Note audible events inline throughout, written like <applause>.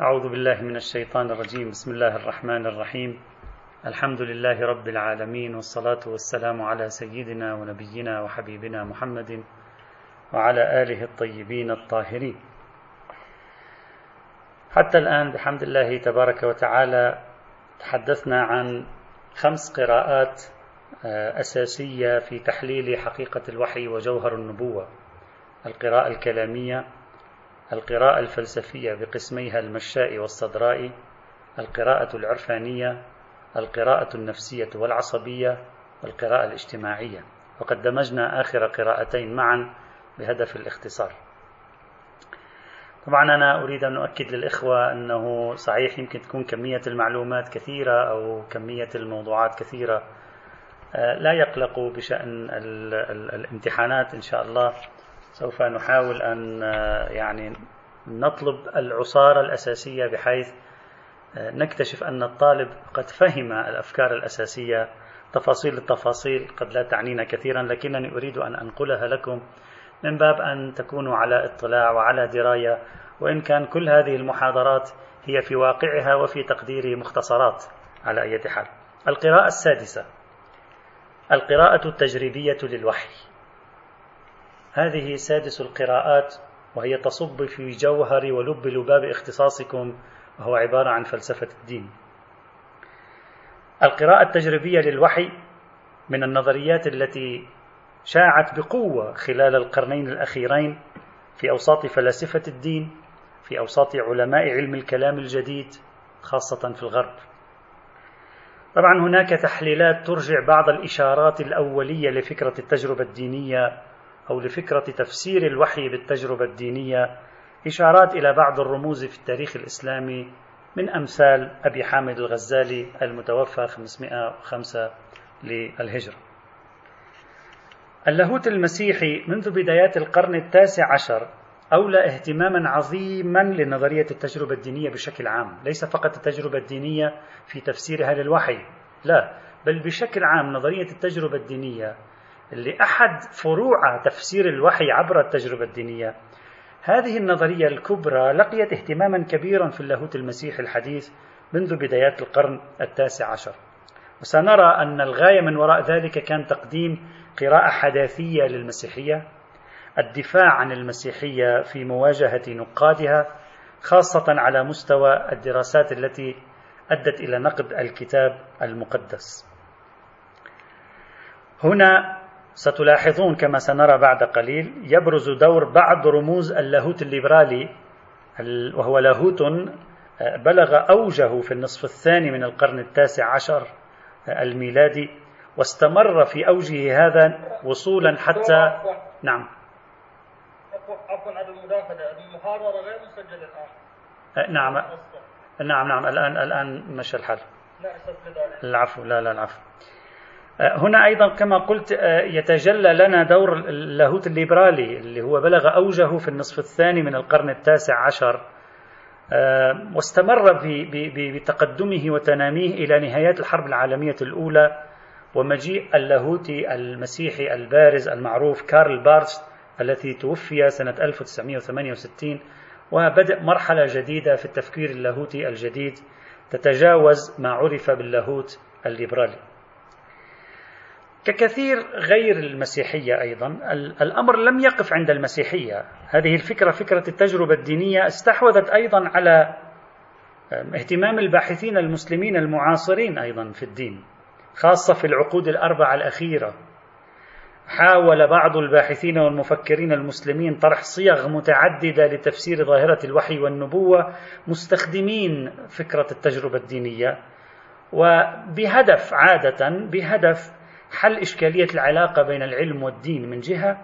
أعوذ بالله من الشيطان الرجيم. بسم الله الرحمن الرحيم. الحمد لله رب العالمين والصلاة والسلام على سيدنا ونبينا وحبيبنا محمد وعلى آله الطيبين الطاهرين. حتى الآن بحمد الله تبارك وتعالى تحدثنا عن خمس قراءات آه، أساسية في تحليل حقيقة الوحي وجوهر النبوة. القراءة الكلامية القراءة الفلسفية بقسميها المشاء والصدراء القراءة العرفانية القراءة النفسية والعصبية والقراءة الاجتماعية. وقد دمجنا آخر قراءتين معا بهدف الاختصار. طبعا أنا أريد أن أؤكد للإخوة أنه صحيح يمكن تكون كمية المعلومات كثيرة أو كمية الموضوعات كثيرة آه، لا يقلقوا بشأن الامتحانات إن شاء الله. سوف نحاول أن آه، يعني نطلب العصارة الأساسية بحيث آه، نكتشف أن الطالب قد فهم الأفكار الأساسية تفاصيل التفاصيل قد لا تعنينا كثيرا لكنني أريد أن أنقلها لكم من باب أن تكونوا على اطلاع وعلى دراية وإن كان كل هذه المحاضرات هي في واقعها وفي تقديري مختصرات على أي حال. القراءة السادسة. القراءة التجريبية للوحي. هذه سادس القراءات وهي تصب في جوهر ولب لباب اختصاصكم وهو عبارة عن فلسفة الدين. القراءة التجريبية للوحي من النظريات التي شاعت بقوة خلال القرنين الأخيرين في أوساط فلاسفة الدين في أوساط علماء علم الكلام الجديد خاصة في الغرب. طبعا هناك تحليلات ترجع بعض الإشارات الأولية لفكرة التجربة الدينية أو لفكرة تفسير الوحي بالتجربة الدينية إشارات إلى بعض الرموز في التاريخ الإسلامي من أمثال أبي حامد الغزالي المتوفى 505 للهجرة. اللاهوت المسيحي منذ بدايات القرن التاسع عشر أولى اهتماما عظيما لنظرية التجربة الدينية بشكل عام. ليس فقط التجربة الدينية في تفسيرها للوحي لا بل بشكل عام نظرية التجربة الدينية اللي أحد فروع تفسير الوحي عبر التجربة الدينية. هذه النظرية الكبرى لقيت اهتماما كبيرا في اللاهوت المسيحي الحديث منذ بدايات القرن التاسع عشر. وسنرى أن الغاية من وراء ذلك كان تقديم قراءة حداثية للمسيحية الدفاع عن المسيحية في مواجهة نقادها خاصة على مستوى الدراسات التي أدت إلى نقد الكتاب المقدس. هنا ستلاحظون كما سنرى بعد قليل يبرز دور بعض رموز اللاهوت الليبرالي وهو لاهوت آه، بلغ أوجه في النصف الثاني من القرن التاسع عشر آه، الميلادي واستمر في أوجه هذا وصولا حتى نعم عفوا المحاضرة غير مسجلة الآن آه، نعم نعم نعم الآن الآن مشى الحال لا العفو لا لا العفو آه، هنا أيضا كما قلت آه، يتجلى لنا دور اللاهوت الليبرالي اللي هو بلغ أوجه في النصف الثاني من القرن التاسع عشر آه، واستمر بتقدمه وتناميه إلى نهايات الحرب العالمية الأولى ومجيء اللاهوتي المسيحي البارز المعروف كارل بارث الذي توفي سنة 1968 وبدأ مرحلة جديدة في التفكير اللاهوتي الجديد تتجاوز ما عرف باللاهوت الليبرالي. ككثير غير المسيحية أيضا. الأمر لم يقف عند المسيحية. هذه الفكرة فكرة التجربة الدينية استحوذت أيضا على اهتمام الباحثين المسلمين المعاصرين أيضا في الدين خاصة في العقود الأربعة الأخيرة. حاول بعض الباحثين والمفكرين المسلمين طرح صيغ متعددة لتفسير ظاهرة الوحي والنبوة مستخدمين فكرة التجربة الدينية. وبهدف عادة بهدف حل إشكالية العلاقة بين العلم والدين من جهة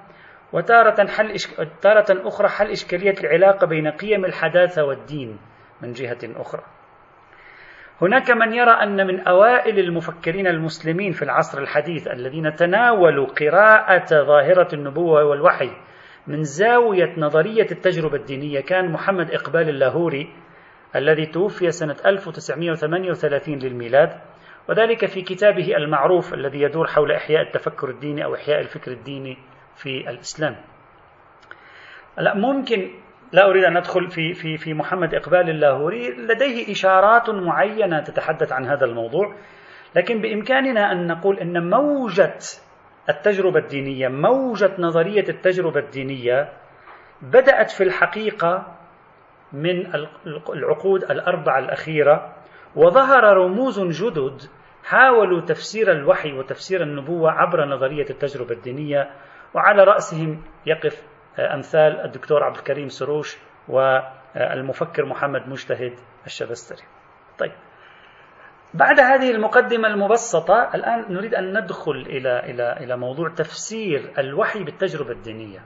وتارة حل إشك... تارة أخرى حل إشكالية العلاقة بين قيم الحداثة والدين من جهة أخرى. هناك من يرى أن من أوائل المفكرين المسلمين في العصر الحديث الذين تناولوا قراءة ظاهرة النبوة والوحي من زاوية نظرية التجربة الدينية كان محمد إقبال اللاهوري الذي توفي سنة 1938 للميلاد وذلك في كتابه المعروف الذي يدور حول إحياء التفكر الديني أو إحياء الفكر الديني في الإسلام. لا ممكن لا أريد أن أدخل في في في محمد إقبال اللاهوري. لديه إشارات معينة تتحدث عن هذا الموضوع لكن بإمكاننا أن نقول أن موجة التجربة الدينية موجة نظرية التجربة الدينية بدأت في الحقيقة من العقود الأربعة الأخيرة وظهر رموز جدد حاولوا تفسير الوحي وتفسير النبوة عبر نظرية التجربة الدينية وعلى رأسهم يقف أمثال الدكتور عبد الكريم سروش والمفكر محمد مجتهد الشبستري طيب بعد هذه المقدمة المبسطة الآن نريد أن ندخل إلى إلى إلى موضوع تفسير الوحي بالتجربة الدينية.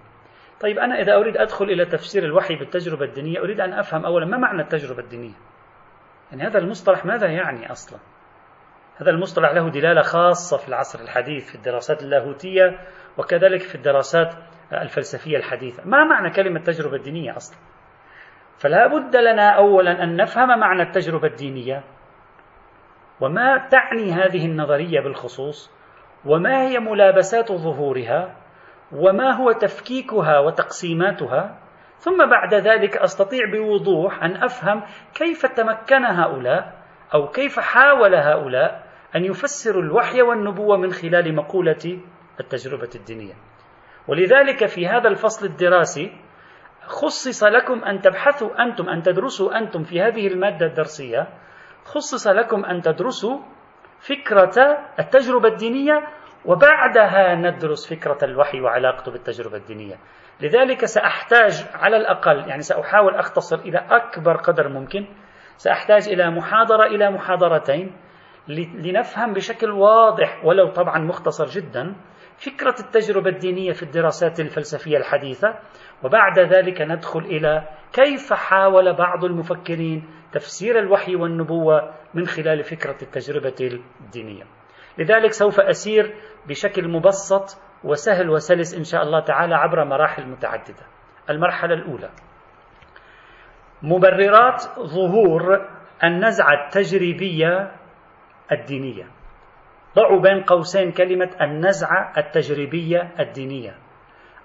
طيب أنا إذا أريد أدخل إلى تفسير الوحي بالتجربة الدينية أريد أن أفهم أولا ما معنى التجربة الدينية؟ يعني هذا المصطلح ماذا يعني أصلا؟ هذا المصطلح له دلالة خاصة في العصر الحديث في الدراسات اللاهوتية وكذلك في الدراسات الفلسفية الحديثة. ما معنى كلمة تجربة دينية أصلا؟ فلا بد لنا أولا أن نفهم معنى التجربة الدينية. وما تعني هذه النظرية بالخصوص؟ وما هي ملابسات ظهورها؟ وما هو تفكيكها وتقسيماتها؟ ثم بعد ذلك أستطيع بوضوح أن أفهم كيف تمكن هؤلاء أو كيف حاول هؤلاء أن يفسروا الوحي والنبوة من خلال مقولة التجربة الدينية. ولذلك في هذا الفصل الدراسي خصص لكم أن تبحثوا أنتم أن تدرسوا أنتم في هذه المادة الدرسية خصص لكم أن تدرسوا فكرة التجربة الدينية وبعدها ندرس فكرة الوحي وعلاقته بالتجربة الدينية لذلك سأحتاج على الأقل يعني سأحاول أختصر إلى أكبر قدر ممكن سأحتاج إلى محاضرة إلى محاضرتين لنفهم بشكل واضح ولو طبعا مختصر جدا فكرة التجربة الدينية في الدراسات الفلسفية الحديثة. وبعد ذلك ندخل إلى كيف حاول بعض المفكرين تفسير الوحي والنبوة من خلال فكرة التجربة الدينية. لذلك سوف أسير بشكل مبسط وسهل وسلس إن شاء الله تعالى عبر مراحل متعددة. المرحلة الأولى. مبررات ظهور النزعة التجريبية الدينية. ضعوا بين قوسين كلمة النزعة التجريبية الدينية.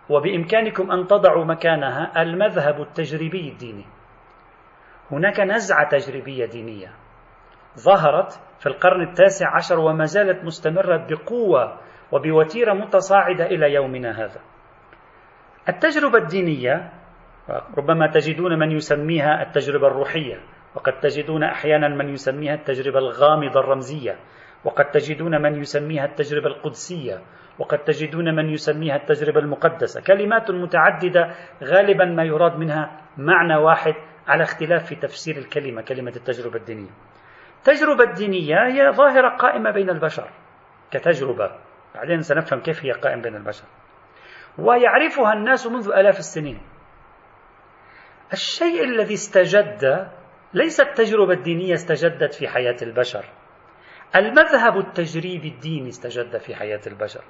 وبإمكانكم أن تضعوا مكانها المذهب التجريبي الديني. هناك نزعة تجريبية دينية. ظهرت في القرن التاسع عشر وما زالت مستمرة بقوة وبوتيرة متصاعدة إلى يومنا هذا. التجربة الدينية ربما تجدون من يسميها التجربة الروحية. وقد تجدون أحيانا من يسميها التجربة الغامضة الرمزية وقد تجدون من يسميها التجربة القدسية وقد تجدون من يسميها التجربة المقدسة. كلمات متعددة غالبا ما يراد منها معنى واحد على اختلاف في تفسير الكلمة كلمة التجربة الدينية. التجربة الدينية هي ظاهرة قائمة بين البشر كتجربة. بعدين سنفهم كيف هي قائمة بين البشر. ويعرفها الناس منذ آلاف السنين. الشيء الذي استجد ليس التجربة الدينية استجدت في حياة البشر. المذهب التجريبي الديني استجد في حياة البشر.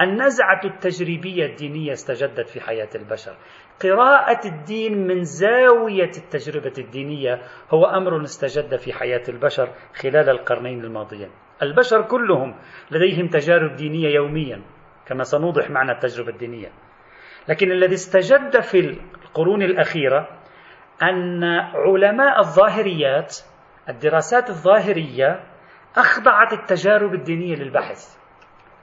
النزعة التجريبية الدينية استجدت في حياة البشر. قراءة الدين من زاوية التجربة الدينية هو أمر استجد في حياة البشر خلال القرنين الماضيين. البشر كلهم لديهم تجارب دينية يوميا كما سنوضح معنى التجربة الدينية. لكن الذي استجد في القرون الأخيرة أن علماء الظاهريات الدراسات الظاهرية أخضعت التجارب الدينية للبحث.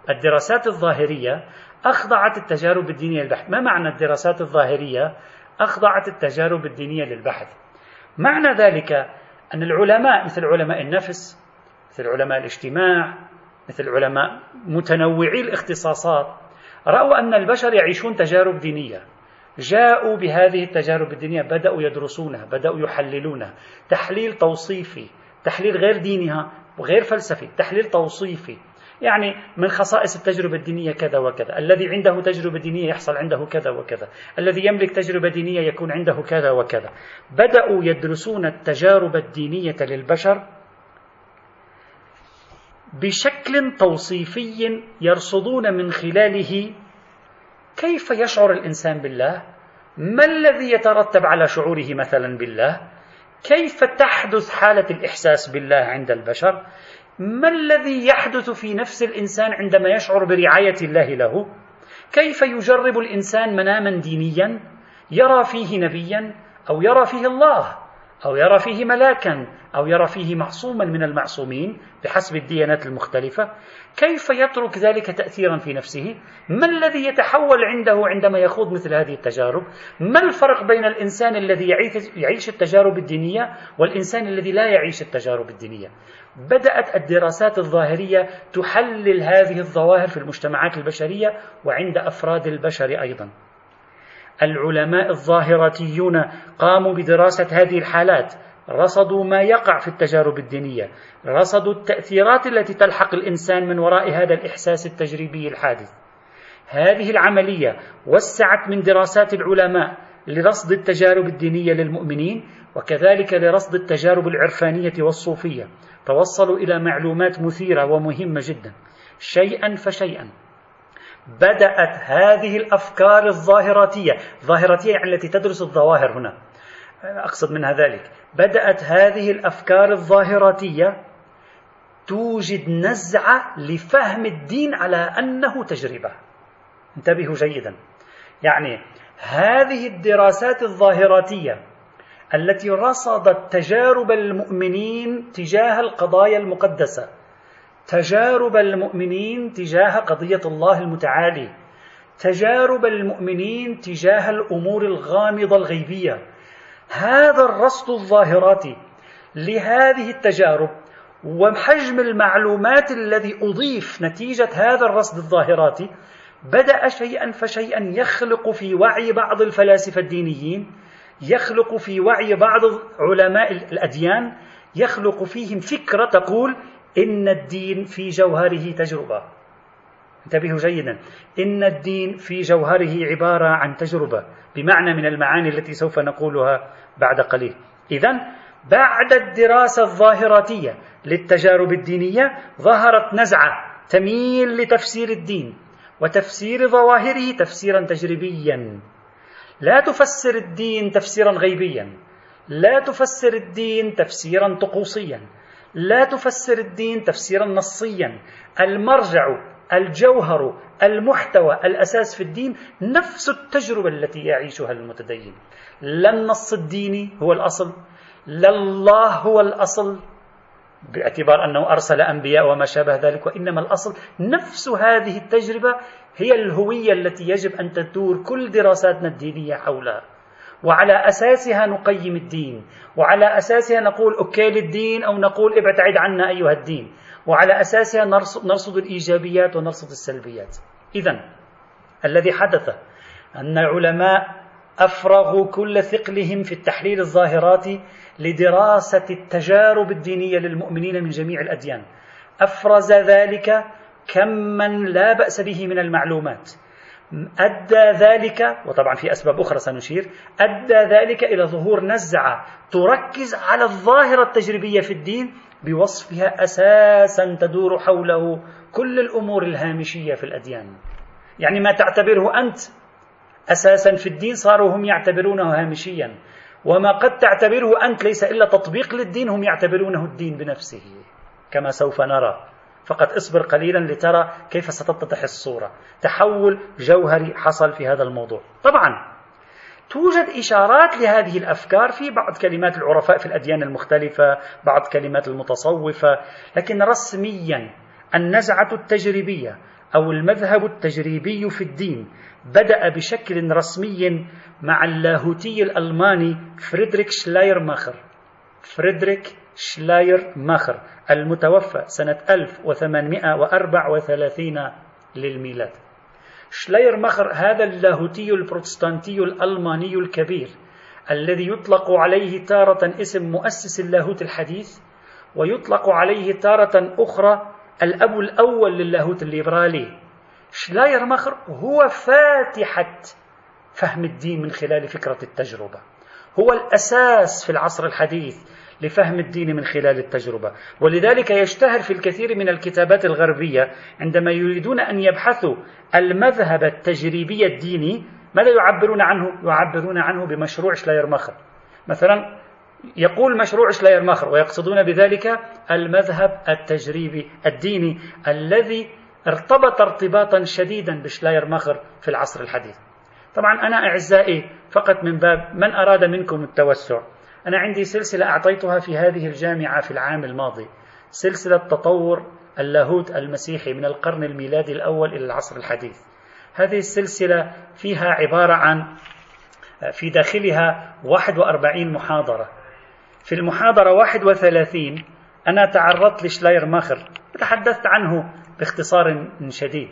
الدراسات الظاهرية أخضعت التجارب الدينية للبحث. ما معنى الدراسات الظاهرية أخضعت التجارب الدينية للبحث؟ معنى ذلك أن العلماء مثل علماء النفس مثل علماء الاجتماع مثل علماء متنوعي الاختصاصات رأوا أن البشر يعيشون تجارب دينية. جاءوا بهذه التجارب الدينية بدأوا يدرسونها بدأوا يحللونها. تحليل توصيفي تحليل غير دينها وغير فلسفي تحليل توصيفي. يعني من خصائص التجربة الدينية كذا وكذا. الذي عنده تجربة دينية يحصل عنده كذا وكذا. الذي يملك تجربة دينية يكون عنده كذا وكذا. بدأوا يدرسون التجارب الدينية للبشر بشكل توصيفي يرصدون من خلاله كيف يشعر الإنسان بالله؟ ما الذي يترتب على شعوره مثلا بالله؟ كيف تحدث حالة الإحساس بالله عند البشر؟ ما الذي يحدث في نفس الإنسان عندما يشعر برعاية الله له؟ كيف يجرب الإنسان مناما دينيا؟ يرى فيه نبيا؟ أو يرى فيه الله؟ أو يرى فيه ملاكا؟ أو يرى فيه معصوما من المعصومين بحسب الديانات المختلفة؟ كيف يترك ذلك تأثيرا في نفسه؟ ما الذي يتحول عنده عندما يخوض مثل هذه التجارب؟ ما الفرق بين الإنسان الذي يعيش التجارب الدينية والإنسان الذي لا يعيش التجارب الدينية؟ بدأت الدراسات الظاهرية تحلل هذه الظواهر في المجتمعات البشرية وعند أفراد البشر أيضا. العلماء الظاهرتيون قاموا بدراسة هذه الحالات. رصدوا ما يقع في التجارب الدينية. رصدوا التأثيرات التي تلحق الإنسان من وراء هذا الإحساس التجريبي الحادث. هذه العملية وسعت من دراسات العلماء لرصد التجارب الدينية للمؤمنين وكذلك لرصد التجارب العرفانية والصوفية. توصلوا إلى معلومات مثيرة ومهمة جدا. شيئا فشيئا. بدأت هذه الأفكار الظاهراتية. ظاهراتية يعني التي تدرس الظواهر هنا. أقصد منها ذلك. بدأت هذه الأفكار الظاهراتية توجد نزعة لفهم الدين على أنه تجربة. انتبهوا جيدا. يعني هذه الدراسات الظاهراتية التي رصدت تجارب المؤمنين تجاه القضايا المقدسة تجارب المؤمنين تجاه قضية الله المتعالي تجارب المؤمنين تجاه الأمور الغامضة الغيبية هذا الرصد الظاهراتي لهذه التجارب وحجم المعلومات الذي أضيف نتيجة هذا الرصد الظاهراتي بدأ شيئا فشيئا يخلق في وعي بعض الفلاسفة الدينيين يخلق في وعي بعض علماء الأديان يخلق فيهم فكرة تقول إن الدين في جوهره تجربة. انتبهوا جيدا. إن الدين في جوهره عبارة عن تجربة. بمعنى من المعاني التي سوف نقولها بعد قليل. إذا بعد الدراسة الظاهراتية للتجارب الدينية ظهرت نزعة تميل لتفسير الدين وتفسير ظواهره تفسيرا تجريبيا. لا تفسر الدين تفسيرا غيبيا. لا تفسر الدين تفسيرا طقوسيا. لا تفسر الدين تفسيرا نصيا. المرجع الجوهر المحتوى الأساس في الدين نفس التجربة التي يعيشها المتدين. لا النص الديني هو الأصل لا الله هو الأصل باعتبار أنه أرسل أنبياء وما شابه ذلك وإنما الأصل. نفس هذه التجربة هي الهوية التي يجب أن تدور كل دراساتنا الدينية حولها. وعلى أساسها نقيم الدين وعلى أساسها نقول أوكي للدين أو نقول ابتعد عنا أيها الدين. وعلى أساسها نرصد الإيجابيات ونرصد السلبيات. اذا الذي حدث أن العلماء أفرغوا كل ثقلهم في التحليل الظاهراتي لدراسة التجارب الدينية للمؤمنين من جميع الأديان. أفرز ذلك كما لا بأس به من المعلومات. أدى ذلك وطبعا في أسباب أخرى سنشير أدى ذلك إلى ظهور نزعة تركز على الظاهرة التجريبية في الدين بوصفها أساسا تدور حوله كل الأمور الهامشية في الأديان. يعني ما تعتبره أنت أساسا في الدين صاروا هم يعتبرونه هامشيا. وما قد تعتبره أنت ليس إلا تطبيق للدين هم يعتبرونه الدين بنفسه كما سوف نرى. فقط اصبر قليلا لترى كيف ستتضح الصورة. تحول جوهري حصل في هذا الموضوع. طبعا توجد إشارات لهذه الأفكار في بعض كلمات العرفاء في الأديان المختلفة بعض كلمات المتصوفة لكن رسميا النزعة التجريبية أو المذهب التجريبي في الدين بدأ بشكل رسمي مع اللاهوتي الألماني فريدريك شلاير ماخر فريدريك شلاير ماخر المتوفى سنة 1834 للميلاد. شلاير ماخر هذا اللاهوتي البروتستانتي الألماني الكبير الذي يطلق عليه تارة اسم مؤسس اللاهوت الحديث ويطلق عليه تارة أخرى الأب الأول للاهوت الليبرالي. شلاير ماخر هو فاتحة فهم الدين من خلال فكرة التجربة. هو الأساس في العصر الحديث. لفهم الدين من خلال التجربة. ولذلك يشتهر في الكثير من الكتابات الغربية عندما يريدون أن يبحثوا المذهب التجريبي الديني ماذا يعبرون عنه؟ يعبرون عنه بمشروع شلايرماخر. مثلا يقول مشروع شلايرماخر ويقصدون بذلك المذهب التجريبي الديني الذي ارتبط ارتباطا شديدا بشلايرماخر في العصر الحديث. طبعا أنا أعزائي فقط من باب من أراد منكم التوسع أنا عندي سلسلة أعطيتها في هذه الجامعة في العام الماضي سلسلة تطور اللاهوت المسيحي من القرن الميلادي الأول إلى العصر الحديث. هذه السلسلة فيها عبارة عن في داخلها 41 محاضرة. في المحاضرة 31 أنا تعرضت لشلاير ماخر تحدثت عنه باختصار شديد.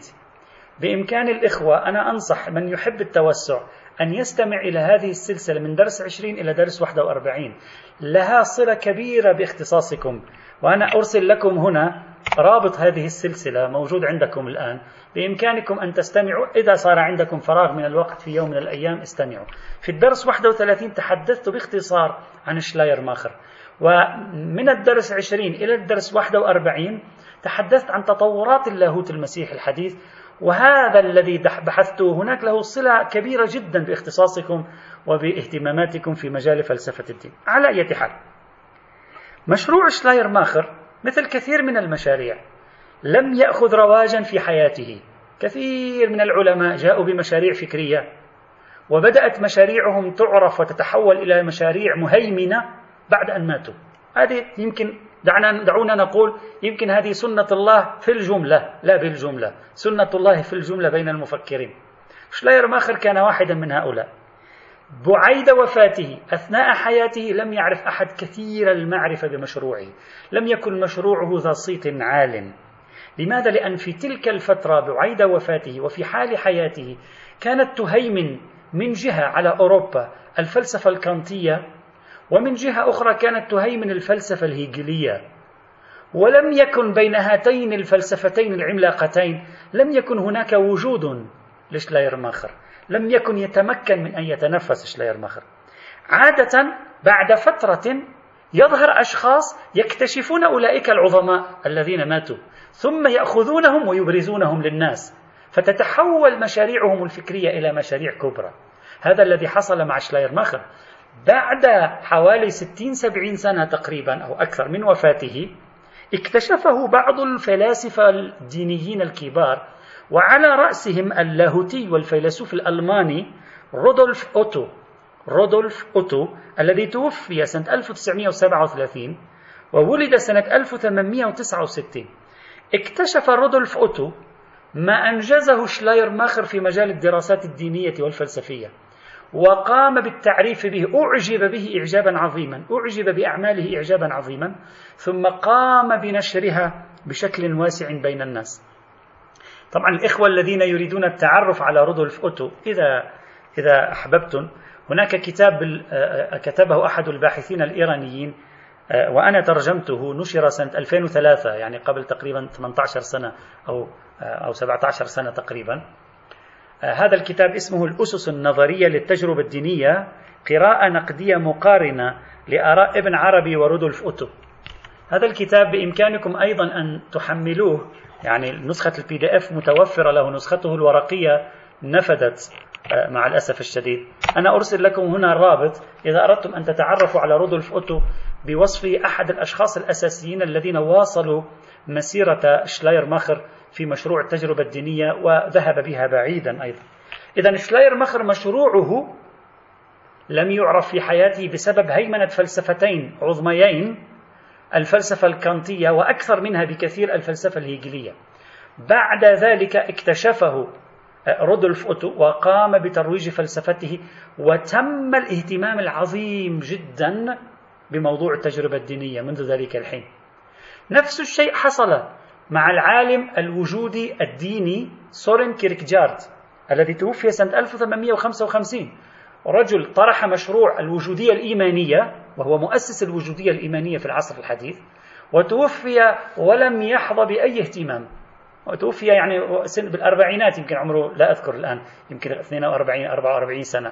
بإمكان الإخوة أنا أنصح من يحب التوسع أن يستمع إلى هذه السلسلة من درس 20 إلى درس 41 لها صلة كبيرة باختصاصكم. وأنا أرسل لكم هنا رابط هذه السلسلة موجود عندكم الآن. بإمكانكم أن تستمعوا. إذا صار عندكم فراغ من الوقت في يوم من الأيام استمعوا. في الدرس 31 تحدثت باختصار عن شلاير ماخر. ومن الدرس 20 إلى الدرس 41 تحدثت عن تطورات اللاهوت المسيح الحديث. وهذا الذي بحثته هناك له صلة كبيرة جدا باختصاصكم وباهتماماتكم في مجال فلسفة الدين. على أي حال مشروع شلاير ماخر مثل كثير من المشاريع لم يأخذ رواجا في حياته. كثير من العلماء جاءوا بمشاريع فكرية وبدأت مشاريعهم تعرف وتتحول إلى مشاريع مهيمنة بعد أن ماتوا. هذه يمكن دعنا دعونا نقول يمكن هذه سنة الله في الجملة لا بالجملة. سنة الله في الجملة بين المفكرين. شلاير ماخر كان واحدا من هؤلاء. بعيد وفاته أثناء حياته لم يعرف أحد كثير المعرفة بمشروعه. لم يكن مشروعه ذا صيت عال. لماذا؟ لأن في تلك الفترة بعيد وفاته وفي حال حياته كانت تهيمن من جهة على أوروبا الفلسفة الكانتية ومن جهة أخرى كانت تهيمن الفلسفة الهيجلية ولم يكن بين هاتين الفلسفتين العملاقتين لم يكن هناك وجود لشلايرماخر لم يكن يتمكن من أن يتنفس شلايرماخر. عادة بعد فترة يظهر أشخاص يكتشفون أولئك العظماء الذين ماتوا ثم يأخذونهم ويبرزونهم للناس فتتحول مشاريعهم الفكرية إلى مشاريع كبرى. هذا الذي حصل مع شلايرماخر. بعد حوالي 60 70 سنة تقريبا أو أكثر من وفاته اكتشفه بعض الفلاسفة الدينيين الكبار وعلى رأسهم اللاهوتي والفيلسوف الألماني رودولف أوتو. رودولف أوتو الذي توفي سنة 1937 وولد سنة 1869 اكتشف رودولف أوتو ما أنجزه شلاير ماخر في مجال الدراسات الدينية والفلسفية. وقام بالتعريف به أعجب به إعجابا عظيما أعجب بأعماله إعجابا عظيما. ثم قام بنشرها بشكل واسع بين الناس. طبعا الإخوة الذين يريدون التعرف على رودولف أوتو إذا إذا أحببتم هناك كتاب كتبه أحد الباحثين الإيرانيين وأنا ترجمته نشر سنة 2003 يعني قبل تقريبا 18 سنة أو أو 17 سنة تقريبا. هذا الكتاب اسمه الأسس النظرية للتجربة الدينية قراءة نقدية مقارنة لآراء ابن عربي ورودولف أوتو. هذا الكتاب بإمكانكم أيضا أن تحملوه يعني نسخة ال PDF متوفرة له نسخته الورقية نفدت آه، مع الأسف الشديد. أنا أرسل لكم هنا الرابط إذا أردتم أن تتعرفوا على رودولف أوتو بوصف أحد الأشخاص الأساسيين الذين واصلوا مسيرة شلاير ماخر في مشروع التجربة الدينية وذهب بها بعيدا أيضا. إذا شلاير مخر مشروعه لم يعرف في حياته بسبب هيمنة فلسفتين عظميين الفلسفة الكانتية وأكثر منها بكثير الفلسفة الهيجلية. بعد ذلك اكتشفه رودولف أوتو وقام بترويج فلسفته وتم الاهتمام العظيم جدا بموضوع التجربة الدينية منذ ذلك الحين. نفس الشيء حصل مع العالم الوجودي الديني سورين كيركجارد الذي توفي سنة 1855 رجل طرح مشروع الوجودية الإيمانية وهو مؤسس الوجودية الإيمانية في العصر الحديث وتوفي ولم يحظى بأي اهتمام. وتوفي يعني بالأربعينات يمكن عمره لا أذكر الآن يمكن 42 44 سنة.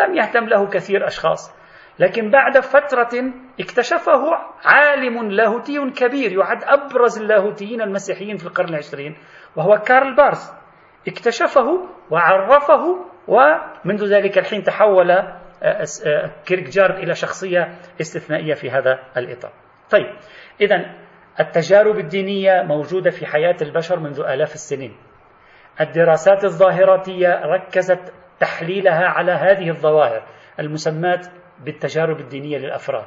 لم يهتم له كثير أشخاص. لكن بعد فترة اكتشفه عالم لاهوتي كبير يعد أبرز اللاهوتيين المسيحيين في القرن العشرين وهو كارل بارس اكتشفه وعرفه ومنذ ذلك الحين تحول آه، آه، كيركجارد إلى شخصية استثنائية في هذا الإطار. طيب إذا التجارب الدينية موجودة في حياة البشر منذ آلاف السنين. الدراسات الظاهراتية ركزت تحليلها على هذه الظواهر المسماة بالتجارب الدينية للأفراد.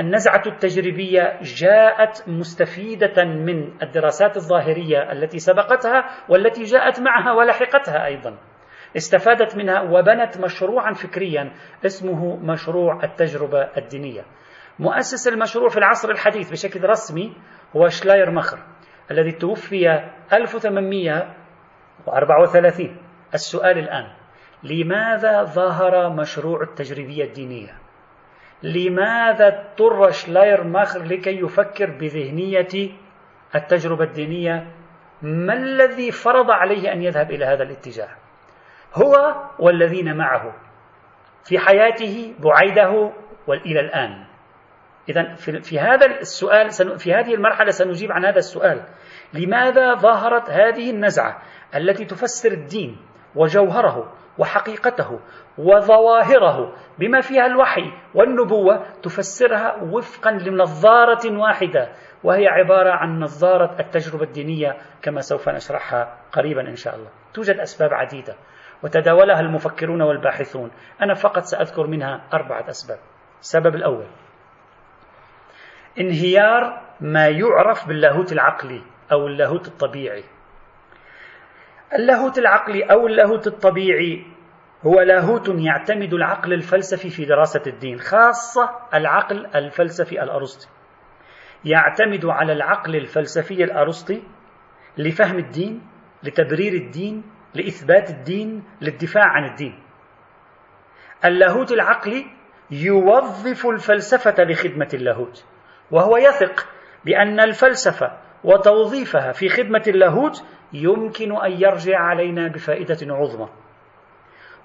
النزعة التجريبية جاءت مستفيدة من الدراسات الظاهرية التي سبقتها والتي جاءت معها ولحقتها أيضا. استفادت منها وبنت مشروعا فكريا اسمه مشروع التجربة الدينية. مؤسس المشروع في العصر الحديث بشكل رسمي هو شلاير مخر الذي توفي 1834 السؤال الآن لماذا ظهر مشروع التجريبية الدينية؟ لماذا اضطر شلاير ماخر لكي يفكر بذهنية التجربة الدينية؟ ما الذي فرض عليه أن يذهب إلى هذا الاتجاه؟ هو والذين معه في حياته بعيده وإلى الآن. إذا في هذا السؤال في هذه المرحلة سنجيب عن هذا السؤال. لماذا ظهرت هذه النزعة التي تفسر الدين وجوهره وحقيقته وظواهره بما فيها الوحي والنبوة تفسرها وفقا لنظارة واحدة وهي عبارة عن نظارة التجربة الدينية كما سوف نشرحها قريبا إن شاء الله. توجد أسباب عديدة وتداولها المفكرون والباحثون. أنا فقط سأذكر منها أربعة أسباب. السبب الأول انهيار ما يعرف باللاهوت العقلي أو اللاهوت الطبيعي. اللاهوت العقلي أو اللاهوت الطبيعي هو لاهوت يعتمد العقل الفلسفي في دراسة الدين خاصة العقل الفلسفي الأرسطي. يعتمد على العقل الفلسفي الأرسطي لفهم الدين لتبرير الدين لإثبات الدين للدفاع عن الدين. اللاهوت العقلي يوظف الفلسفة لخدمة اللاهوت وهو يثق بأن الفلسفة وتوظيفها في خدمة اللاهوت يمكن أن يرجع علينا بفائدة عظمى.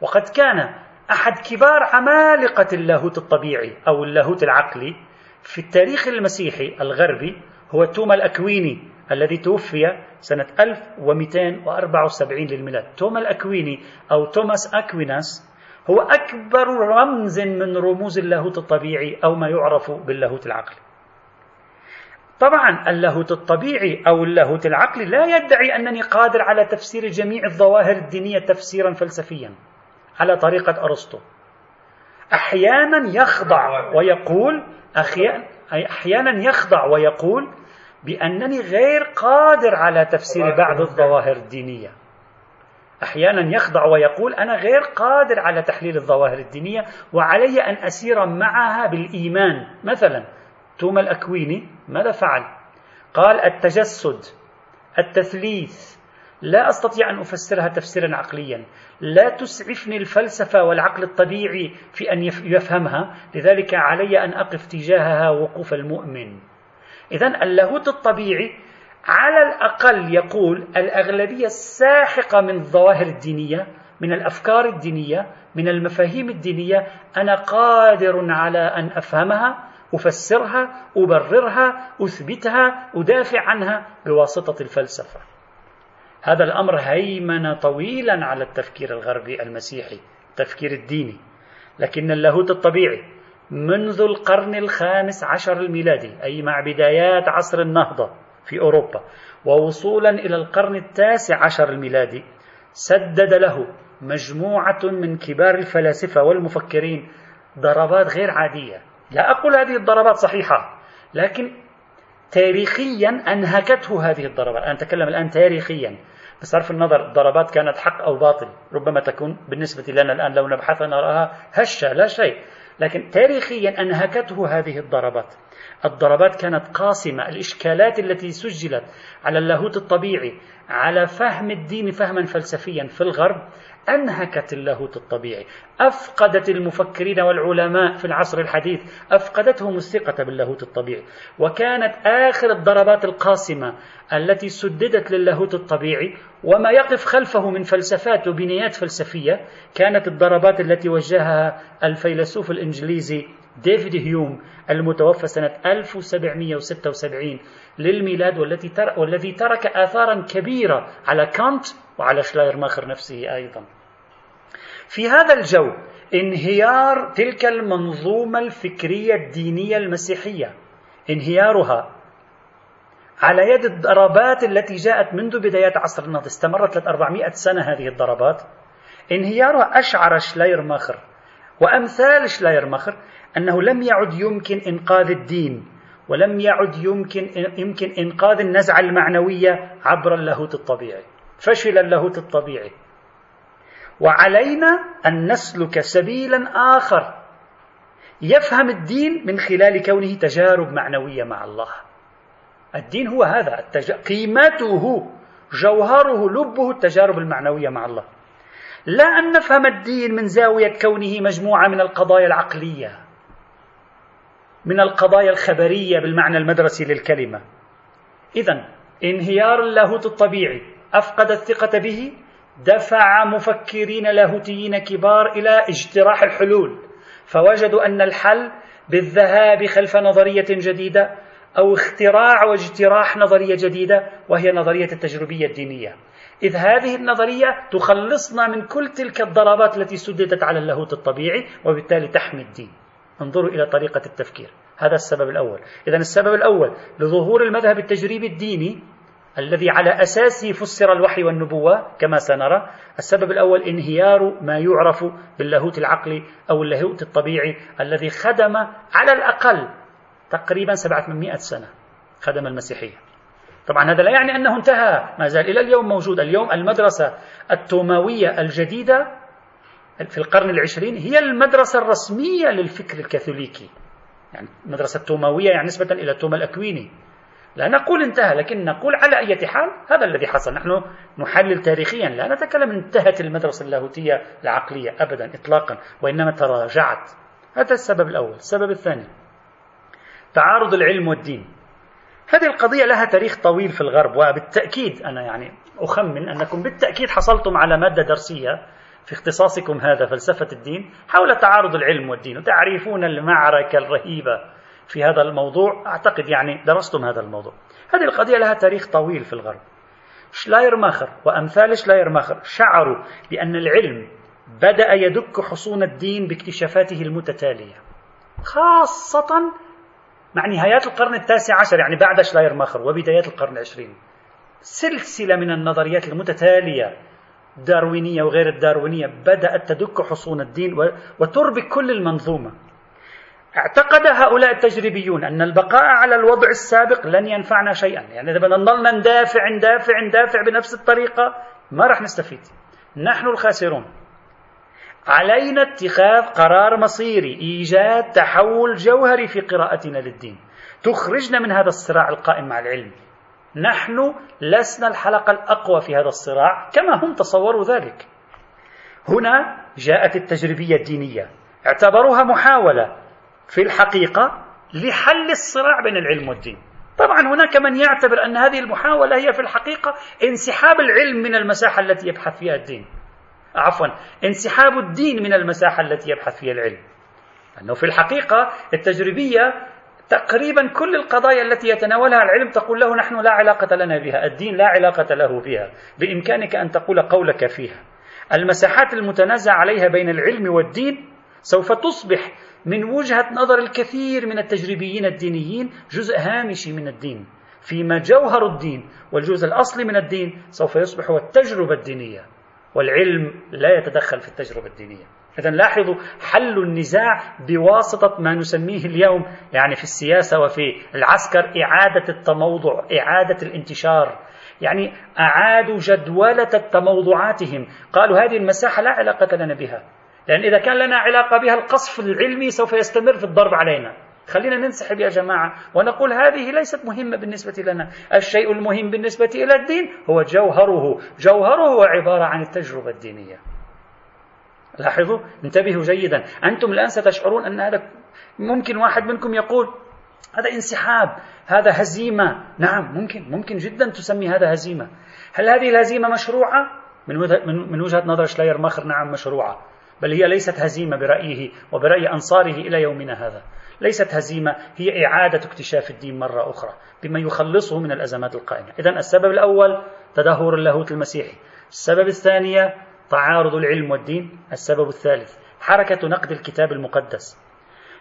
وقد كان أحد كبار عمالقة اللاهوت الطبيعي أو اللاهوت العقلي في التاريخ المسيحي الغربي هو توما الأكويني الذي توفي سنة 1274 للميلاد. توما الأكويني أو توماس أكويناس هو أكبر رمز من رموز اللاهوت الطبيعي أو ما يعرف باللاهوت العقلي. طبعا اللاهوت الطبيعي أو اللاهوت العقلي لا يدعي أنني قادر على تفسير جميع الظواهر الدينية تفسيرا فلسفيا على طريقة أرسطو. أحيانا يخضع ويقول أحيانا يخضع ويقول بأنني غير قادر على تفسير بعض الظواهر الدينية. أحيانا يخضع ويقول أنا غير قادر على تحليل الظواهر الدينية وعلي أن أسير معها بالإيمان. مثلا توما الأكويني ماذا فعل؟ قال التجسد التثليث لا أستطيع أن أفسرها تفسيرا عقليا، لا تسعفني الفلسفة والعقل الطبيعي في أن يفهمها، لذلك علي أن أقف تجاهها وقوف المؤمن. اذا اللاهوت الطبيعي على الأقل يقول الأغلبية الساحقه من الظواهر الدينية، من الأفكار الدينية، من المفاهيم الدينية، أنا قادر على أن أفهمها أفسرها أبررها أثبتها أدافع عنها بواسطة الفلسفة. هذا الأمر هيمن طويلا على التفكير الغربي المسيحي التفكير الديني. لكن اللاهوت الطبيعي منذ القرن الخامس عشر الميلادي أي مع بدايات عصر النهضة في أوروبا ووصولا إلى القرن التاسع عشر الميلادي سدد له مجموعة من كبار الفلاسفة والمفكرين ضربات غير عادية لا أقول هذه الضربات صحيحة لكن تاريخيا أنهكته هذه الضربات. أنا أتكلم الآن تاريخيا بصرف النظر الضربات كانت حق أو باطل ربما تكون بالنسبة لنا الآن لو نبحث نراها هشة لا شيء. لكن تاريخيا أنهكته هذه الضربات. الضربات كانت قاسمة الإشكالات التي سجلت على اللاهوت الطبيعي على فهم الدين فهما فلسفيا في الغرب أنهكت اللاهوت الطبيعي. أفقدت المفكرين والعلماء في العصر الحديث. أفقدتهم الثقة باللاهوت الطبيعي. وكانت آخر الضربات القاسمة التي سددت للاهوت الطبيعي وما يقف خلفه من فلسفات وبنيات فلسفية كانت الضربات التي وجهها الفيلسوف الإنجليزي ديفيد هيوم المتوفى سنة 1776 للميلاد والتي تر... والذي ترك آثارا كبيرة على كانت وعلى شلايرماخر نفسه أيضا. في هذا الجو انهيار تلك المنظومة الفكرية الدينية المسيحية انهيارها على يد الضربات التي جاءت منذ بدايات عصر النهضة استمرت 400 سنة هذه الضربات انهياره أشعر شلايرماخر وأمثال شلايرماخر أنه لم يعد يمكن إنقاذ الدين ولم يعد يمكن يمكن إنقاذ النزعة المعنوية عبر اللاهوت الطبيعي فشل اللاهوت الطبيعي. وعلينا أن نسلك سبيلا آخر يفهم الدين من خلال كونه تجارب معنوية مع الله. الدين هو هذا التج... قيمته جوهره لبه التجارب المعنوية مع الله. لا أن نفهم الدين من زاوية كونه مجموعة من القضايا العقلية. من القضايا الخبرية بالمعنى المدرسي للكلمة. إذا انهيار اللاهوت الطبيعي أفقد الثقة به دفع مفكرين لاهوتيين كبار إلى اجتراح الحلول فوجدوا أن الحل بالذهاب خلف نظرية جديدة أو اختراع واجتراح نظرية جديدة وهي نظرية التجربية الدينية. إذ هذه النظرية تخلصنا من كل تلك الضربات التي سددت على اللاهوت الطبيعي وبالتالي تحمي الدين. انظروا إلى طريقة التفكير. هذا السبب الأول. إذا السبب الأول لظهور المذهب التجريبي الديني الذي على أساسه فسر الوحي والنبوة كما سنرى. السبب الأول انهيار ما يعرف باللاهوت العقلي أو اللاهوت الطبيعي الذي خدم على الأقل تقريبا 700 سنة خدم المسيحية. طبعا هذا لا يعني أنه انتهى ما زال إلى اليوم موجود. اليوم المدرسة التوماوية الجديدة في القرن العشرين هي المدرسة الرسمية للفكر الكاثوليكي. يعني المدرسة التوماوية يعني نسبة إلى توما الأكويني. لا نقول انتهى لكن نقول على أي حال هذا الذي حصل. نحن نحلل تاريخيا. لا نتكلم انتهت المدرسة اللاهوتية العقلية أبدا إطلاقا وإنما تراجعت. هذا السبب الأول. السبب الثاني تعارض العلم والدين. هذه القضية لها تاريخ طويل في الغرب وبالتأكيد أنا يعني أخمن أنكم بالتأكيد حصلتم على مادة درسية في اختصاصكم هذا فلسفة الدين حول تعارض العلم والدين. وتعرفون المعركة الرهيبة في هذا الموضوع. أعتقد يعني درستم هذا الموضوع. هذه القضية لها تاريخ طويل في الغرب. شلاير ماخر وأمثال شلاير ماخر شعروا بأن العلم بدأ يدك حصون الدين باكتشافاته المتتالية خاصة مع نهايات القرن التاسع عشر يعني بعد شلاير ماخر وبدايات القرن العشرين. سلسلة من النظريات المتتالية الداروينية وغير الداروينية بدأت تدك حصون الدين وتربك كل المنظومة. اعتقد هؤلاء التجريبيون أن البقاء على الوضع السابق لن ينفعنا شيئا. يعني إذا نضلنا ندافع ندافع ندافع بنفس الطريقة ما راح نستفيد. نحن الخاسرون. علينا اتخاذ قرار مصيري إيجاد تحول جوهري في قراءتنا للدين. تخرجنا من هذا الصراع القائم مع العلم. نحن لسنا الحلقة الأقوى في هذا الصراع كما هم تصوروا ذلك. هنا جاءت التجربية الدينية. اعتبروها محاولة في الحقيقة لحل الصراع بين العلم والدين. طبعا هناك من يعتبر أن هذه المحاولة هي في الحقيقة انسحاب العلم من المساحة التي يبحث فيها الدين. عفوا انسحاب الدين من المساحة التي يبحث فيها العلم. أنه في الحقيقة التجريبية تقريبا كل القضايا التي يتناولها العلم تقول له نحن لا علاقة لنا بها الدين لا علاقة له بها بإمكانك أن تقول قولك فيها. المساحات المتنازع عليها بين العلم والدين سوف تصبح من وجهة نظر الكثير من التجريبيين الدينيين جزء هامشي من الدين. فيما جوهر الدين والجزء الأصلي من الدين سوف يصبح هو التجربة الدينية والعلم لا يتدخل في التجربة الدينية. إذا لاحظوا حل النزاع بواسطة ما نسميه اليوم يعني في السياسة وفي العسكر إعادة التموضع إعادة الانتشار. يعني أعادوا جدولة تموضعاتهم. قالوا هذه المساحة لا علاقة لنا بها لأن إذا كان لنا علاقة بها القصف العلمي سوف يستمر في الضرب علينا. خلينا ننسحب يا جماعة ونقول هذه ليست مهمة بالنسبة لنا. الشيء المهم بالنسبة إلى الدين هو جوهره. جوهره هو عبارة عن التجربة الدينية. لاحظوا؟ انتبهوا جيدا. أنتم الآن ستشعرون أن هذا ممكن واحد منكم يقول هذا انسحاب هذا هزيمة. نعم ممكن ممكن جدا تسمي هذا هزيمة. هل هذه الهزيمة مشروعة؟ من وجهة نظر شلاير ماخر نعم مشروعة. بل هي ليست هزيمة برأيه وبرأي أنصاره إلى يومنا هذا. ليست هزيمة هي إعادة اكتشاف الدين مرة أخرى بما يخلصه من الأزمات القائمة. إذا السبب الأول تدهور اللاهوت المسيحي. السبب الثانية تعارض العلم والدين السبب الثالث حركة نقد الكتاب المقدس.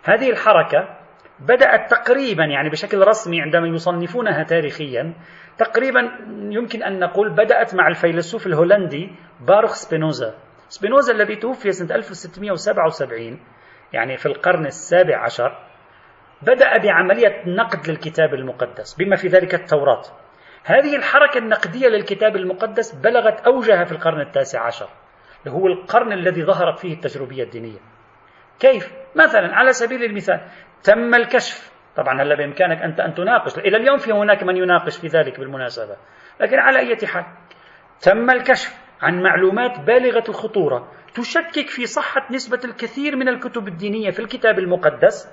هذه الحركة بدأت تقريبا يعني بشكل رسمي عندما يصنفونها تاريخيا تقريبا يمكن أن نقول بدأت مع الفيلسوف الهولندي باروخ سبينوزا. سبينوزا الذي توفي سنة 1677 يعني في القرن السابع عشر بدأ بعملية نقد للكتاب المقدس بما في ذلك التوراة. هذه الحركة النقدية للكتاب المقدس بلغت أوجها في القرن التاسع عشر. هو القرن الذي ظهرت فيه التجربية الدينية. كيف؟ مثلا على سبيل المثال تم الكشف. طبعا هلا بإمكانك أنت أن تناقش. إلى اليوم في هناك من يناقش في ذلك بالمناسبة. لكن على أي حال تم الكشف عن معلومات بالغة الخطورة تشكك في صحة نسبة الكثير من الكتب الدينية في الكتاب المقدس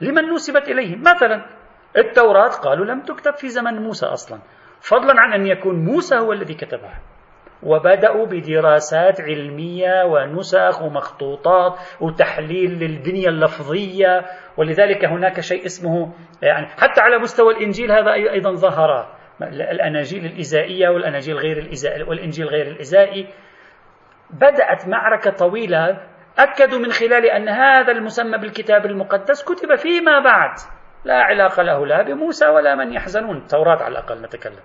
لمن نسبت إليهم مثلا التوراة قالوا لم تكتب في زمن موسى أصلا. فضلا عن أن يكون موسى هو الذي كتبها. وبدأوا بدراسات علمية ونسخ ومخطوطات وتحليل للبنية اللفظية. ولذلك هناك شيء اسمه يعني حتى على مستوى الإنجيل هذا أيضا ظهر. الأناجيل الإزائية والأناجيل غير الإزائي والإنجيل غير الإزائي. بدأت معركة طويلة. أكدوا من خلال أن هذا المسمى بالكتاب المقدس كتب فيما بعد. لا علاقة له لا بموسى ولا من يحزنون. التوراة على الأقل نتكلم.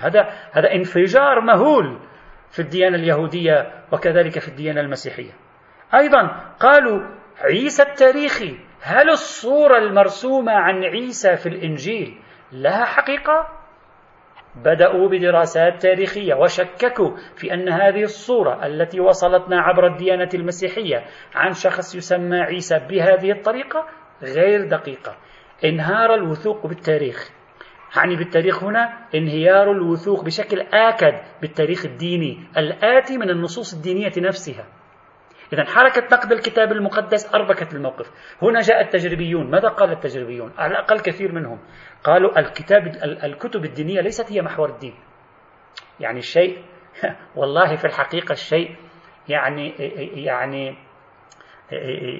هذا هذا انفجار مهول. في الديانة اليهودية وكذلك في الديانة المسيحية. أيضا قالوا عيسى التاريخي هل الصورة المرسومة عن عيسى في الإنجيل لها حقيقة؟ بدأوا بدراسات تاريخية وشككوا في أن هذه الصورة التي وصلتنا عبر الديانة المسيحية عن شخص يسمى عيسى بهذه الطريقة غير دقيقة. انهار الوثوق بالتاريخ. يعني بالتاريخ هنا انهيار الوثوق بشكل آكد بالتاريخ الديني الآتي من النصوص الدينية نفسها. إذا حركة نقد الكتاب المقدس أربكت الموقف. هنا جاء التجريبيون. ماذا قال التجريبيون؟ على الأقل كثير منهم. قالوا الكتاب الكتب الدينية ليست هي محور الدين. يعني الشيء <laughs> والله في الحقيقة الشيء يعني يعني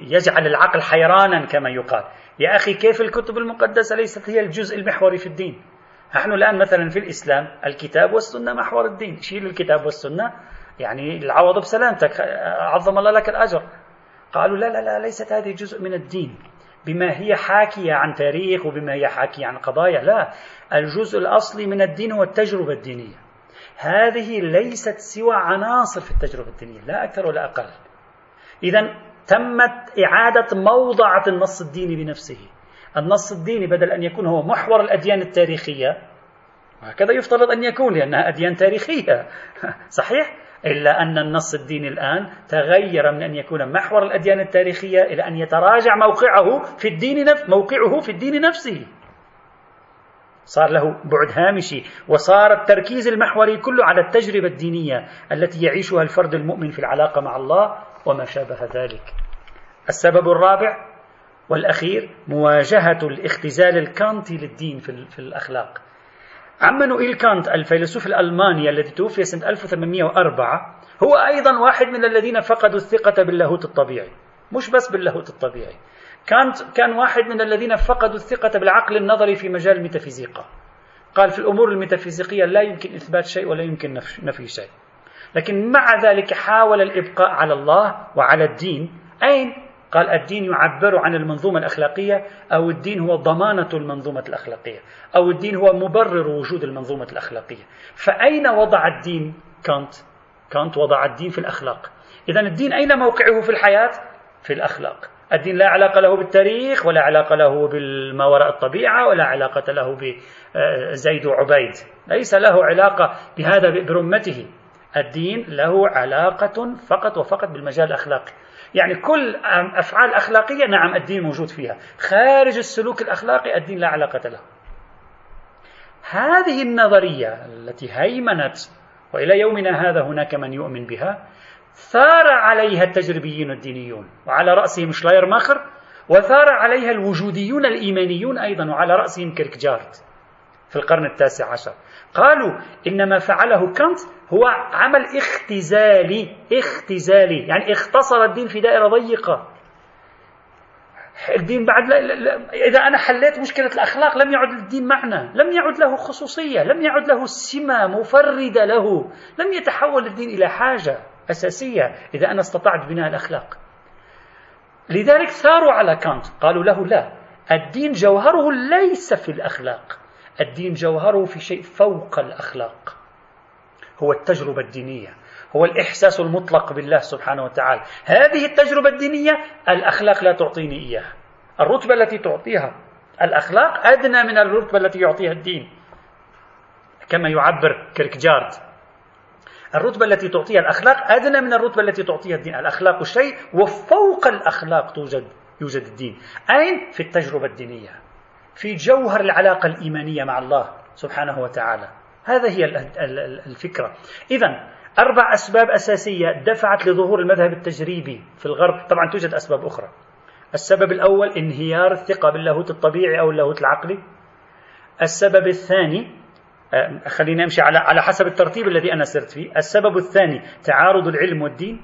يجعل العقل حيرانا كما يقال. يا أخي كيف الكتب المقدسة ليست هي الجزء المحوري في الدين؟ نحن الآن مثلا في الإسلام الكتاب والسنة محور الدين. شيل الكتاب والسنة يعني العوض بسلامتك. عظم الله لك الأجر. قالوا لا لا لا ليست هذه جزء من الدين. بما هي حاكية عن تاريخ وبما هي حاكية عن قضايا لا. الجزء الأصلي من الدين هو التجربة الدينية. هذه ليست سوى عناصر في التجربة الدينية لا أكثر ولا أقل. إذا تمت إعادة موضعة النص الديني بنفسه. النص الديني بدل أن يكون هو محور الأديان التاريخية وهكذا يفترض أن يكون لأنها أديان تاريخية. <laughs> صحيح؟ إلا أن النص الديني الآن تغير من أن يكون محور الأديان التاريخية إلى أن يتراجع موقعه في الدين نف موقعه في الدين نفسه. صار له بعد هامشي وصار التركيز المحوري كله على التجربة الدينية التي يعيشها الفرد المؤمن في العلاقة مع الله وما شابه ذلك. السبب الرابع والأخير مواجهة الاختزال الكانتي للدين في الأخلاق. عمانوئيل كانت الفيلسوف الألماني الذي توفي سنة 1804 هو أيضا واحد من الذين فقدوا الثقة باللاهوت الطبيعي. مش بس باللاهوت الطبيعي. كانت كان واحد من الذين فقدوا الثقة بالعقل النظري في مجال الميتافيزيقا. قال في الأمور الميتافيزيقية لا يمكن إثبات شيء ولا يمكن نفي شيء. لكن مع ذلك حاول الإبقاء على الله وعلى الدين. أين؟ قال الدين يعبر عن المنظومة الأخلاقية أو الدين هو ضمانة المنظومة الأخلاقية أو الدين هو مبرر وجود المنظومة الأخلاقية. فأين وضع الدين كانت؟ كانت وضع الدين في الأخلاق. إذا الدين أين موقعه في الحياة؟ في الأخلاق. الدين لا علاقة له بالتاريخ ولا علاقة له بالما وراء الطبيعة ولا علاقة له بزيد وعبيد. ليس له علاقة بهذا برمته. الدين له علاقة فقط وفقط بالمجال الأخلاقي. يعني كل أفعال أخلاقية نعم الدين موجود فيها. خارج السلوك الأخلاقي الدين لا علاقة له. هذه النظرية التي هيمنت وإلى يومنا هذا هناك من يؤمن بها ثار عليها التجريبيون الدينيون وعلى رأسهم شلايرماخر وثار عليها الوجوديون الإيمانيون أيضا وعلى رأسهم كيركجارد في القرن التاسع عشر. قالوا إن ما فعله كانت هو عمل اختزالي اختزالي. يعني اختصر الدين في دائرة ضيقة. الدين بعد لا لا إذا أنا حليت مشكلة الأخلاق لم يعد الدين معنى لم يعد له خصوصية لم يعد له سمة مفردة له لم يتحول الدين إلى حاجة أساسية إذا أنا استطعت بناء الأخلاق. لذلك ثاروا على كانت قالوا له لا الدين جوهره ليس في الأخلاق. الدين جوهره في شيء فوق الأخلاق. هو التجربة الدينية. هو الإحساس المطلق بالله سبحانه وتعالى. هذه التجربة الدينية الأخلاق لا تعطيني إياها. الرتبة التي تعطيها الأخلاق أدنى من الرتبة التي يعطيها الدين. كما يعبر كيركجارد الرتبة التي تعطيها الأخلاق أدنى من الرتبة التي تعطيها الدين. الأخلاق شيء وفوق الأخلاق توجد يوجد الدين. أين؟ في التجربة الدينية. في جوهر العلاقة الإيمانية مع الله سبحانه وتعالى. هذا هي الفكرة. إذا أربع أسباب أساسية دفعت لظهور المذهب التجريبي في الغرب. طبعا توجد أسباب أخرى. السبب الأول انهيار الثقة باللاهوت الطبيعي أو اللاهوت العقلي. السبب الثاني آه، خلينا نمشي على على حسب الترتيب الذي أنا سرت فيه. السبب الثاني تعارض العلم والدين.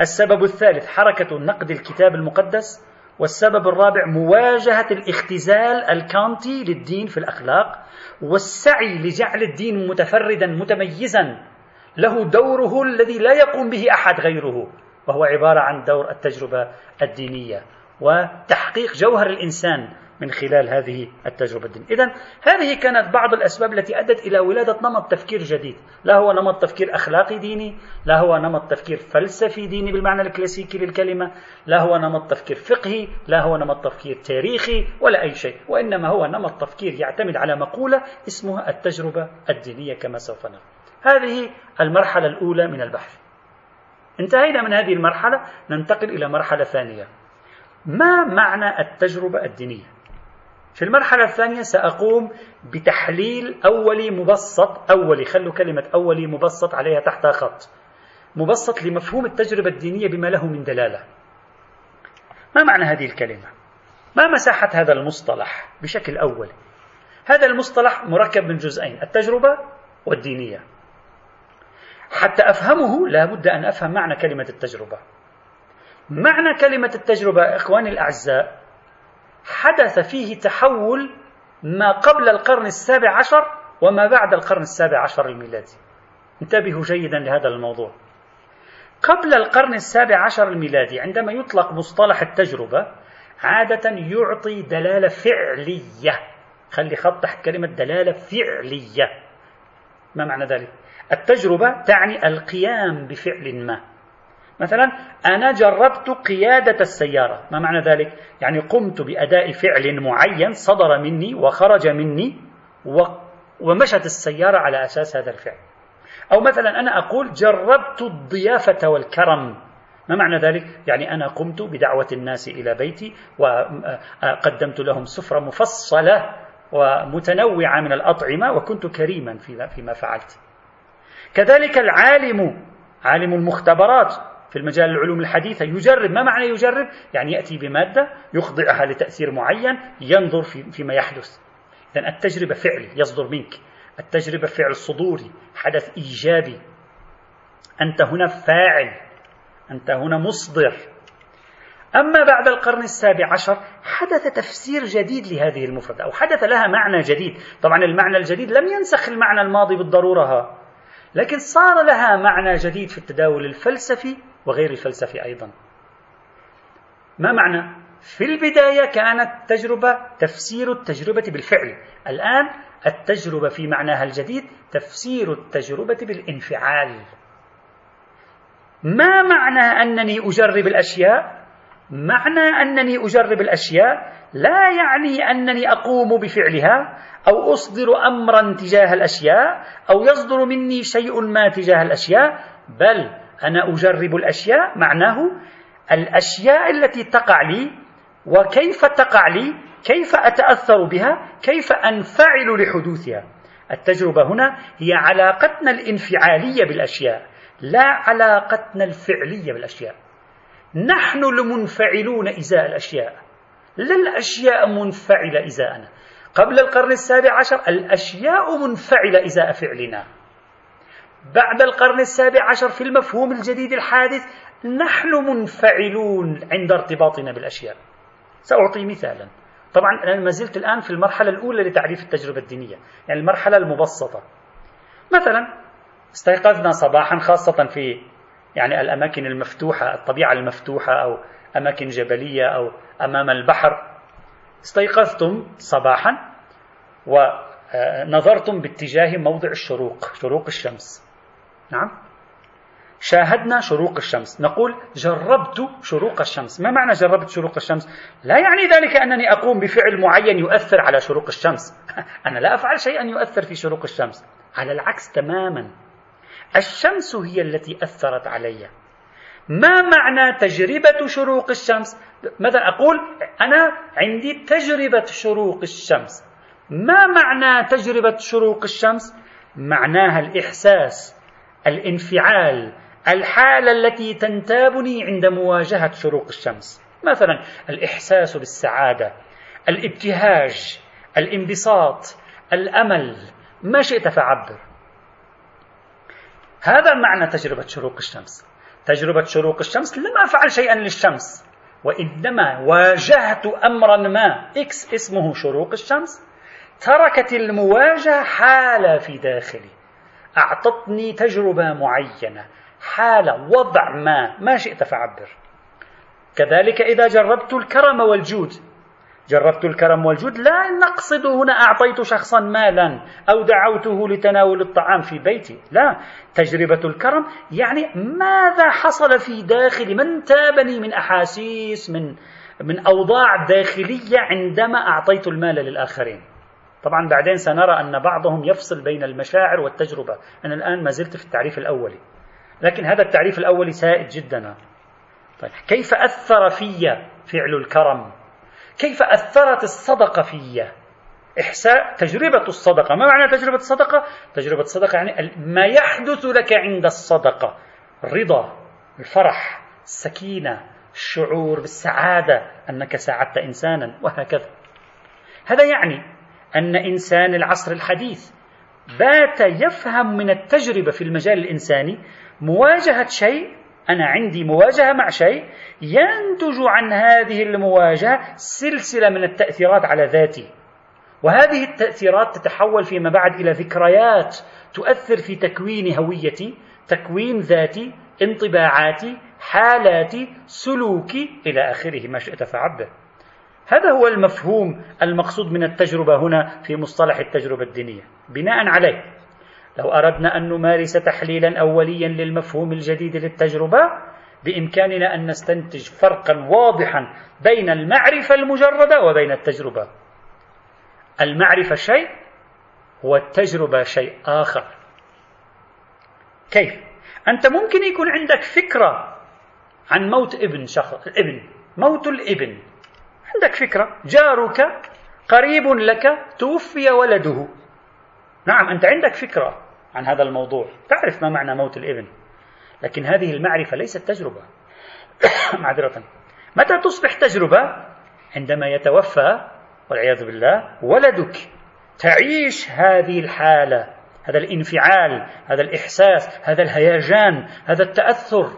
السبب الثالث حركة نقد الكتاب المقدس. والسبب الرابع مواجهة الاختزال الكانتي للدين في الأخلاق والسعي لجعل الدين متفردا متميزا له دوره الذي لا يقوم به أحد غيره وهو عبارة عن دور التجربة الدينية وتحقيق جوهر الإنسان من خلال هذه التجربة الدينية. إذا هذه كانت بعض الأسباب التي أدت إلى ولادة نمط تفكير جديد. لا هو نمط تفكير أخلاقي ديني لا هو نمط تفكير فلسفي ديني بالمعنى الكلاسيكي للكلمة لا هو نمط تفكير فقهي لا هو نمط تفكير تاريخي ولا أي شيء. وإنما هو نمط تفكير يعتمد على مقولة اسمها التجربة الدينية كما سوف نرى. هذه المرحلة الأولى من البحث. انتهينا من هذه المرحلة ننتقل إلى مرحلة ثانية. ما معنى التجربة الدينية؟ في المرحلة الثانية سأقوم بتحليل أولي مبسط أولي خلوا كلمة أولي مبسط عليها تحتها خط مبسط لمفهوم التجربة الدينية بما له من دلالة ما معنى هذه الكلمة؟ ما مساحة هذا المصطلح بشكل أولي؟ هذا المصطلح مركب من جزئين التجربة والدينية حتى أفهمه لابد أن أفهم معنى كلمة التجربة معنى كلمة التجربة إخواني الأعزاء حدث فيه تحول ما قبل القرن السابع عشر وما بعد القرن السابع عشر الميلادي. انتبهوا جيدا لهذا الموضوع. قبل القرن السابع عشر الميلادي عندما يطلق مصطلح التجربة عادة يعطي دلالة فعلية. خلي خط تحت كلمة دلالة فعلية. ما معنى ذلك؟ التجربة تعني القيام بفعل ما. مثلا أنا جربت قيادة السيارة. ما معنى ذلك؟ يعني قمت بأداء فعل معين صدر مني وخرج مني ومشت السيارة على أساس هذا الفعل. أو مثلا أنا أقول جربت الضيافة والكرم. ما معنى ذلك؟ يعني أنا قمت بدعوة الناس إلى بيتي وقدمت لهم سفرة مفصلة ومتنوعة من الأطعمة وكنت كريما فيما فعلت. كذلك العالم عالم المختبرات. في المجال العلوم الحديثة يجرب ما معنى يجرب؟ يعني يأتي بمادة يخضعها لتأثير معين ينظر في فيما يحدث. إذا التجربة فعل يصدر منك. التجربة فعل صدوري حدث إيجابي. أنت هنا فاعل. أنت هنا مصدر. أما بعد القرن السابع عشر حدث تفسير جديد لهذه المفردة أو حدث لها معنى جديد. طبعا المعنى الجديد لم ينسخ المعنى الماضي بالضرورة. لكن صار لها معنى جديد في التداول الفلسفي وغير الفلسفي أيضا ما معنى؟ في البداية كانت تجربة تفسير التجربة بالفعل الآن التجربة في معناها الجديد تفسير التجربة بالانفعال ما معنى أنني أجرب الأشياء؟ معنى أنني أجرب الأشياء لا يعني أنني أقوم بفعلها أو أصدر أمرا تجاه الأشياء أو يصدر مني شيء ما تجاه الأشياء بل أنا أجرب الأشياء معناه الأشياء التي تقع لي وكيف تقع لي كيف أتأثر بها كيف أنفعل لحدوثها. التجربة هنا هي علاقتنا الانفعالية بالأشياء لا علاقتنا الفعلية بالأشياء. نحن المنفعلون إزاء الأشياء. لا الأشياء منفعلة إزاءنا. قبل القرن السابع عشر الأشياء منفعلة إزاء فعلنا. بعد القرن السابع عشر في المفهوم الجديد الحادث نحن منفعلون عند ارتباطنا بالأشياء. سأعطي مثالا. طبعا أنا ما زلت الآن في المرحلة الأولى لتعريف التجربة الدينية يعني المرحلة المبسطة. مثلا استيقظنا صباحا خاصة في يعني الأماكن المفتوحة الطبيعة المفتوحة أو أماكن جبلية أو أمام البحر. استيقظتم صباحا ونظرتم باتجاه موضع الشروق شروق الشمس. نعم. شاهدنا شروق الشمس. نقول جربت شروق الشمس. ما معنى جربت شروق الشمس؟ لا يعني ذلك أنني أقوم بفعل معين يؤثر على شروق الشمس. <laughs> أنا لا أفعل شيئا يؤثر في شروق الشمس. على العكس تماما. الشمس هي التي أثرت علي. ما معنى تجربة شروق الشمس؟ مثلا أقول؟ أنا عندي تجربة شروق الشمس. ما معنى تجربة شروق الشمس؟ معناها الإحساس. الانفعال الحالة التي تنتابني عند مواجهة شروق الشمس. مثلا الإحساس بالسعادة الابتهاج الانبساط الأمل. ما شئت فعبر. هذا معنى تجربة شروق الشمس. تجربة شروق الشمس لم أفعل شيئا للشمس وإنما واجهت أمرا ما. إكس اسمه شروق الشمس. تركت المواجهة حالة في داخلي. أعطتني تجربة معينة حالة وضع ما ما شئت فعبر. كذلك إذا جربت الكرم والجود. جربت الكرم والجود لا نقصد هنا أعطيت شخصا مالا أو دعوته لتناول الطعام في بيتي. لا تجربة الكرم يعني ماذا حصل في داخلي من تابني من أحاسيس من من أوضاع داخلية عندما أعطيت المال للآخرين. طبعا بعدين سنرى أن بعضهم يفصل بين المشاعر والتجربة. أنا الآن ما زلت في التعريف الأولي. لكن هذا التعريف الأولي سائد جدا. طيب كيف أثر في فعل الكرم؟ كيف أثرت الصدقة في إحساء تجربة الصدقة؟ ما معنى تجربة الصدقة؟ تجربة الصدقة يعني ما يحدث لك عند الصدقة. الرضا الفرح السكينة الشعور بالسعادة أنك ساعدت إنسانا وهكذا. هذا يعني أن إنسان العصر الحديث بات يفهم من التجربة في المجال الإنساني مواجهة شيء أنا عندي مواجهة مع شيء ينتج عن هذه المواجهة سلسلة من التأثيرات على ذاتي وهذه التأثيرات تتحول فيما بعد إلى ذكريات تؤثر في تكوين هويتي تكوين ذاتي انطباعاتي حالاتي سلوكي إلى آخره ما شئت فعبر. هذا هو المفهوم المقصود من التجربة هنا في مصطلح التجربة الدينية. بناء عليه لو أردنا أن نمارس تحليلا أوليا للمفهوم الجديد للتجربة بإمكاننا أن نستنتج فرقا واضحا بين المعرفة المجردة وبين التجربة. المعرفة شيء والتجربة شيء آخر. كيف؟ أنت ممكن يكون عندك فكرة عن موت ابن شخص ابن موت الابن. عندك فكرة. جارك قريب لك توفي ولده. نعم أنت عندك فكرة عن هذا الموضوع. تعرف ما معنى موت الإبن. لكن هذه المعرفة ليست تجربة. <coughs> معذرة. متى تصبح تجربة؟ عندما يتوفى والعياذ بالله ولدك. تعيش هذه الحالة هذا الانفعال هذا الإحساس هذا الهيجان هذا التأثر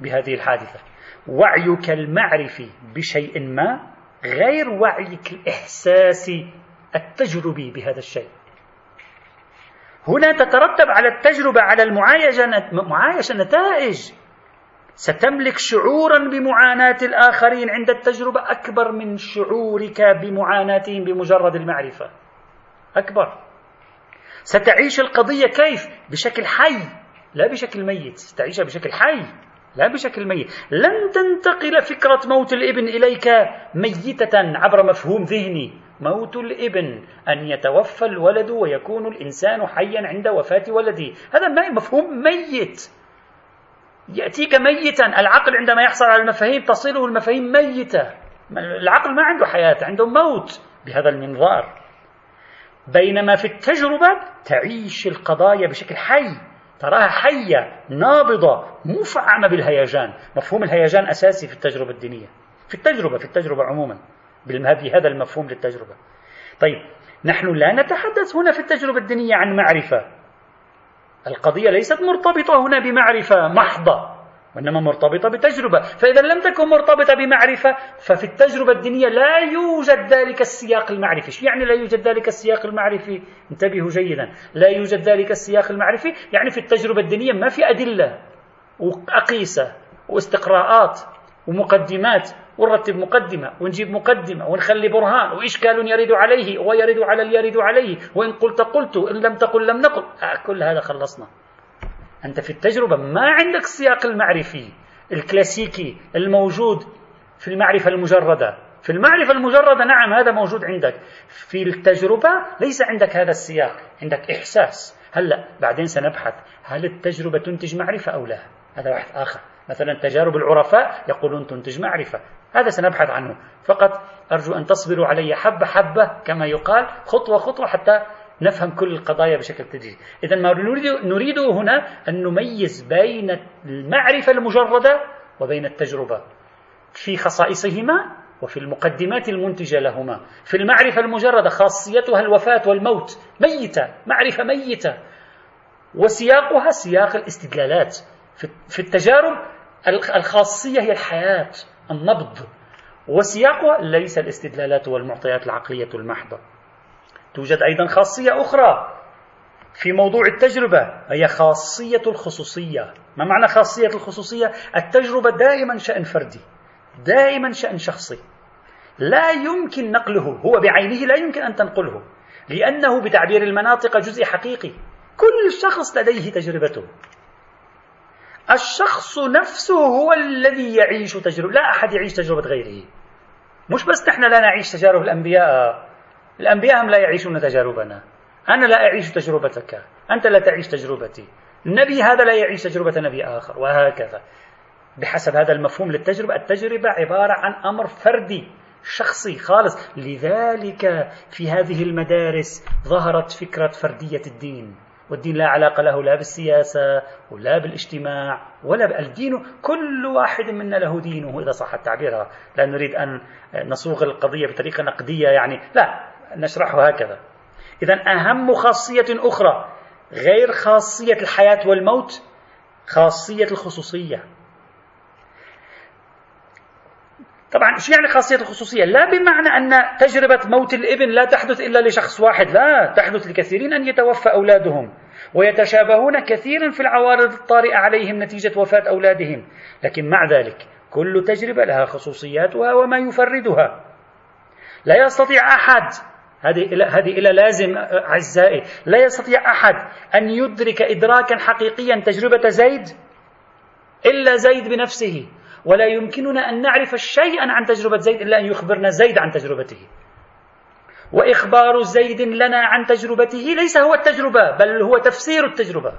بهذه الحادثة. وعيك المعرفي بشيء ما غير وعيك الإحساسي التجربي بهذا الشيء. هنا تترتب على التجربة على المعايشة معايشة نتائج. ستملك شعورا بمعاناة الآخرين عند التجربة أكبر من شعورك بمعاناتهم بمجرد المعرفة. أكبر. ستعيش القضية كيف؟ بشكل حي لا بشكل ميت. ستعيشها بشكل حي. لا بشكل ميت. لن تنتقل فكرة موت الإبن إليك ميتة عبر مفهوم ذهني. موت الإبن أن يتوفى الولد ويكون الإنسان حيا عند وفاة ولده هذا مفهوم ميت. يأتيك ميتا. العقل عندما يحصل على المفاهيم تصله المفاهيم ميتة. العقل ما عنده حياة عنده موت بهذا المنظار. بينما في التجربة تعيش القضايا بشكل حي. تراها حية نابضة مفعمة بالهيجان. مفهوم الهيجان أساسي في التجربة الدينية. في التجربة في التجربة عموما. بهذا المفهوم للتجربة. طيب نحن لا نتحدث هنا في التجربة الدينية عن معرفة. القضية ليست مرتبطة هنا بمعرفة محضة. وإنما مرتبطة بتجربة فإذا لم تكن مرتبطة بمعرفة ففي التجربة الدينية لا يوجد ذلك السياق المعرفي. شو يعني لا يوجد ذلك السياق المعرفي؟ انتبهوا جيدا. لا يوجد ذلك السياق المعرفي يعني في التجربة الدينية ما في أدلة وأقيسة واستقراءات ومقدمات. ونرتب مقدمة ونجيب مقدمة ونخلي برهان. وإشكال يرد عليه ويرد على يرد عليه. وإن قلت قلت إن لم تقل لم نقل. آه، كل هذا خلصنا. أنت في التجربة ما عندك السياق المعرفي الكلاسيكي الموجود في المعرفة المجردة. في المعرفة المجردة نعم هذا موجود عندك. في التجربة ليس عندك هذا السياق عندك إحساس. هلأ بعدين سنبحث هل التجربة تنتج معرفة أو لا؟ هذا بحث آخر. مثلا تجارب العرفاء يقولون تنتج معرفة. هذا سنبحث عنه. فقط أرجو أن تصبروا علي حبة حبة كما يقال خطوة خطوة حتى نفهم كل القضايا بشكل تدريجي. إذا ما نريده هنا أن نميز بين المعرفة المجردة وبين التجربة في خصائصهما وفي المقدمات المنتجة لهما. في المعرفة المجردة خاصيتها الوفاة والموت ميتة معرفة ميتة. وسياقها سياق الاستدلالات في التجارب الخاصية هي الحياة النبض. وسياقها ليس الاستدلالات والمعطيات العقلية المحضة. توجد أيضا خاصية أخرى في موضوع التجربة هي خاصية الخصوصية. ما معنى خاصية الخصوصية؟ التجربة دائما شأن فردي دائما شأن شخصي. لا يمكن نقله هو بعينه لا يمكن أن تنقله لأنه بتعبير المناطق جزء حقيقي. كل شخص لديه تجربته. الشخص نفسه هو الذي يعيش تجربة لا أحد يعيش تجربة غيره. مش بس نحن لا نعيش تجارب الأنبياء. الأنبياء هم لا يعيشون تجاربنا؟ أنا لا أعيش تجربتك. أنت لا تعيش تجربتي. النبي هذا لا يعيش تجربة نبي آخر وهكذا. بحسب هذا المفهوم للتجربة التجربة عبارة عن أمر فردي شخصي خالص. لذلك في هذه المدارس ظهرت فكرة فردية الدين. والدين لا علاقة له لا بالسياسة ولا بالاجتماع ولا الدين كل واحد منا له دينه إذا صح التعبير لا نريد أن نصوغ القضية بطريقة نقدية يعني. لا. نشرحه هكذا إذا أهم خاصية أخرى غير خاصية الحياة والموت خاصية الخصوصية طبعا إيش يعني خاصية الخصوصية؟ لا بمعنى أن تجربة موت الإبن لا تحدث إلا لشخص واحد، لا تحدث لكثيرين أن يتوفى أولادهم، ويتشابهون كثيرا في العوارض الطارئة عليهم نتيجة وفاة أولادهم، لكن مع ذلك كل تجربة لها خصوصياتها وما يفردها. لا يستطيع أحد هذه هذه إلى لازم أعزائي، لا يستطيع أحد أن يدرك إدراكا حقيقيا تجربة زيد إلا زيد بنفسه. ولا يمكننا أن نعرف شيئا عن تجربة زيد إلا أن يخبرنا زيد عن تجربته. وإخبار زيد لنا عن تجربته ليس هو التجربة بل هو تفسير التجربة.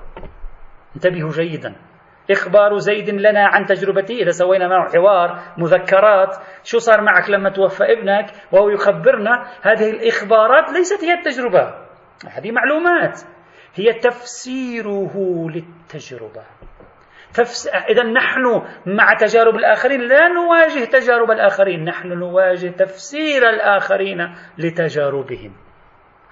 انتبهوا جيدا. إخبار زيد لنا عن تجربته إذا سوينا معه حوار مذكرات شو صار معك لما توفى ابنك؟ وهو يخبرنا هذه الإخبارات ليست هي التجربة. هذه معلومات. هي تفسيره للتجربة. تفس... إذا نحن مع تجارب الآخرين لا نواجه تجارب الآخرين نحن نواجه تفسير الآخرين لتجاربهم.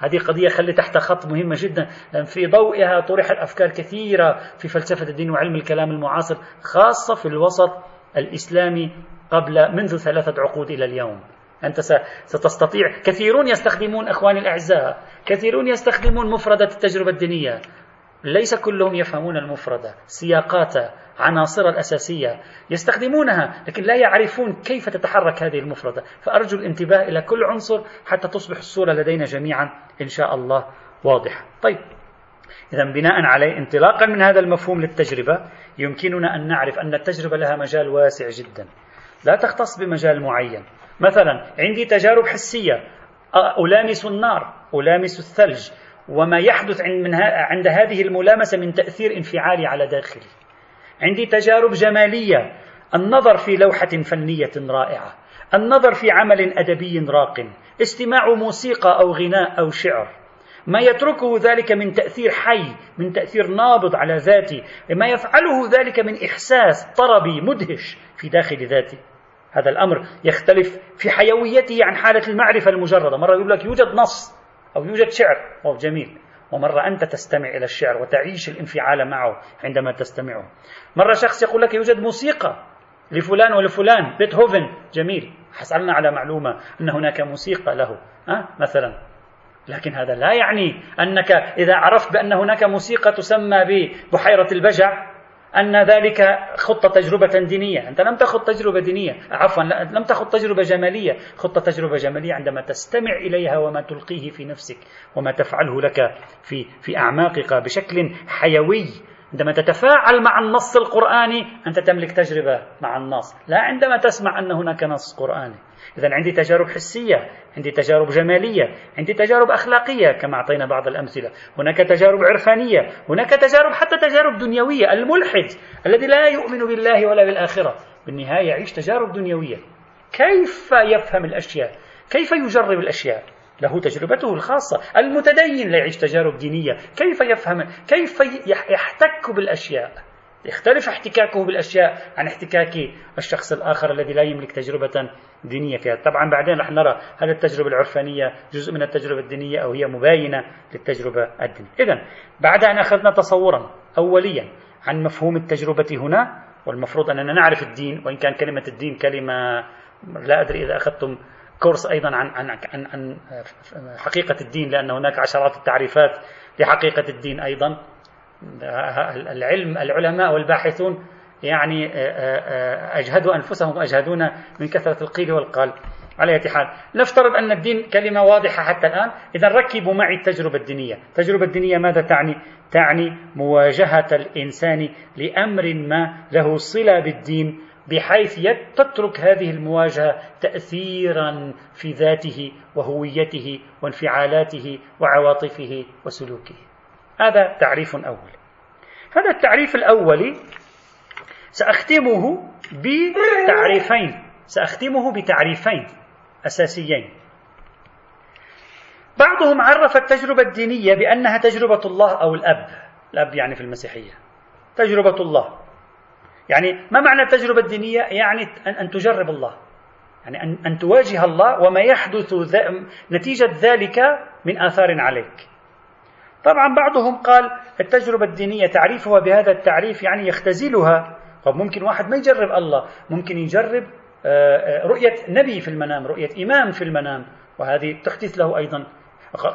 هذه قضية خلي تحت خط مهمة جدا. لأن في ضوئها طرحت أفكار كثيرة في فلسفة الدين وعلم الكلام المعاصر خاصة في الوسط الإسلامي قبل منذ ثلاثة عقود إلى اليوم. أنت ستستطيع. كثيرون يستخدمون أخواني الأعزاء. كثيرون يستخدمون مفردة التجربة الدينية. ليس كلهم يفهمون المفردة. سياقاتها عناصرها الأساسية يستخدمونها لكن لا يعرفون كيف تتحرك هذه المفردة. فأرجو الانتباه إلى كل عنصر حتى تصبح الصورة لدينا جميعا إن شاء الله واضحة. طيب إذا بناء عليه انطلاقا من هذا المفهوم للتجربة يمكننا أن نعرف أن التجربة لها مجال واسع جدا. لا تختص بمجال معين. مثلا عندي تجارب حسية. ألامس النار ألامس الثلج وما يحدث عند هذه الملامسة من تأثير انفعالي على داخلي. عندي تجارب جمالية. النظر في لوحة فنية رائعة. النظر في عمل أدبي راق. استماع موسيقى أو غناء أو شعر. ما يتركه ذلك من تأثير حي من تأثير نابض على ذاتي. ما يفعله ذلك من إحساس طربي مدهش في داخل ذاتي. هذا الأمر يختلف في حيويته عن حالة المعرفة المجردة. مرة يقول لك يوجد نص أو يوجد شعر. أو جميل. ومرة أنت تستمع إلى الشعر وتعيش الانفعال معه عندما تستمعه. مرة شخص يقول لك يوجد موسيقى لفلان ولفلان بيتهوفن. جميل. حصلنا على معلومة أن هناك موسيقى له أه؟ مثلا. لكن هذا لا يعني أنك إذا عرفت بأن هناك موسيقى تسمى ببحيرة البجع أن ذلك خطة تجربة دينية. أنت لم تخط تجربة دينية. عفوا لم تخط تجربة جمالية. خطة تجربة جمالية عندما تستمع إليها وما تلقيه في نفسك وما تفعله لك في, في أعماقك بشكل حيوي. عندما تتفاعل مع النص القرآني أنت تملك تجربة مع النص. لا عندما تسمع أن هناك نص قرآني. إذا عندي تجارب حسية عندي تجارب جمالية عندي تجارب أخلاقية كما أعطينا بعض الأمثلة. هناك تجارب عرفانية هناك تجارب حتى تجارب دنيوية الملحد الذي لا يؤمن بالله ولا بالآخرة. بالنهاية يعيش تجارب دنيوية. كيف يفهم الأشياء؟ كيف يجرب الأشياء؟ له تجربته الخاصة. المتدين لا يعيش تجارب دينية. كيف يفهم؟ كيف يحتك بالأشياء؟ يختلف احتكاكه بالأشياء عن احتكاك الشخص الآخر الذي لا يملك تجربة دينية فيها. طبعا بعدين رح نرى هل التجربة العرفانية جزء من التجربة الدينية أو هي مباينة للتجربة الدينية. إذا بعد أن أخذنا تصورا أوليا عن مفهوم التجربة هنا والمفروض أننا نعرف الدين وإن كان كلمة الدين كلمة لا أدري إذا أخذتم كورس أيضا عن, عن, عن, حقيقة الدين لأن هناك عشرات التعريفات لحقيقة الدين أيضا. العلم العلماء والباحثون يعني أجهدوا أنفسهم وأجهدون من كثرة القيل والقال. على أي حال نفترض أن الدين كلمة واضحة حتى الآن. إذا ركبوا معي التجربة الدينية. التجربة الدينية ماذا تعني؟ تعني مواجهة الإنسان لأمر ما له صلة بالدين بحيث تترك هذه المواجهة تأثيرا في ذاته وهويته وانفعالاته وعواطفه وسلوكه. هذا تعريف أول. هذا التعريف الأولي سأختمه بتعريفين. سأختمه بتعريفين أساسيين. بعضهم عرف التجربة الدينية بأنها تجربة الله أو الأب. الأب يعني في المسيحية. تجربة الله. يعني ما معنى التجربة الدينية؟ يعني أن تجرب الله. يعني أن, تواجه الله وما يحدث نتيجة ذلك من آثار عليك. طبعا بعضهم قال التجربة الدينية تعريفها بهذا التعريف يعني يختزلها. طب ممكن واحد ما يجرب الله ممكن يجرب آه، آه، رؤية نبي في المنام رؤية إمام في المنام وهذه تحدث له أيضا.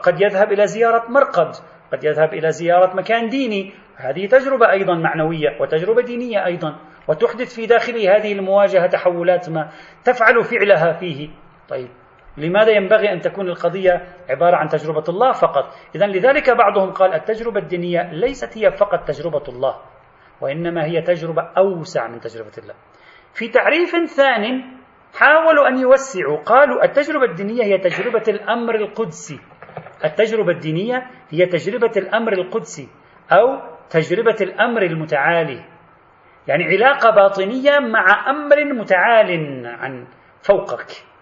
قد يذهب إلى زيارة مرقد قد يذهب إلى زيارة مكان ديني. هذه تجربة أيضا معنوية وتجربة دينية أيضا وتحدث في داخله هذه المواجهة تحولات ما تفعل فعلها فيه. طيب. لماذا ينبغي أن تكون القضية عبارة عن تجربة الله فقط؟ إذا لذلك بعضهم قال التجربة الدينية ليست هي فقط تجربة الله وإنما هي تجربة أوسع من تجربة الله. في تعريف ثان حاولوا أن يوسعوا قالوا التجربة الدينية هي تجربة الأمر القدسي. التجربة الدينية هي تجربة الأمر القدسي أو تجربة الأمر المتعالي. يعني علاقة باطنية مع أمر متعال عن فوقك.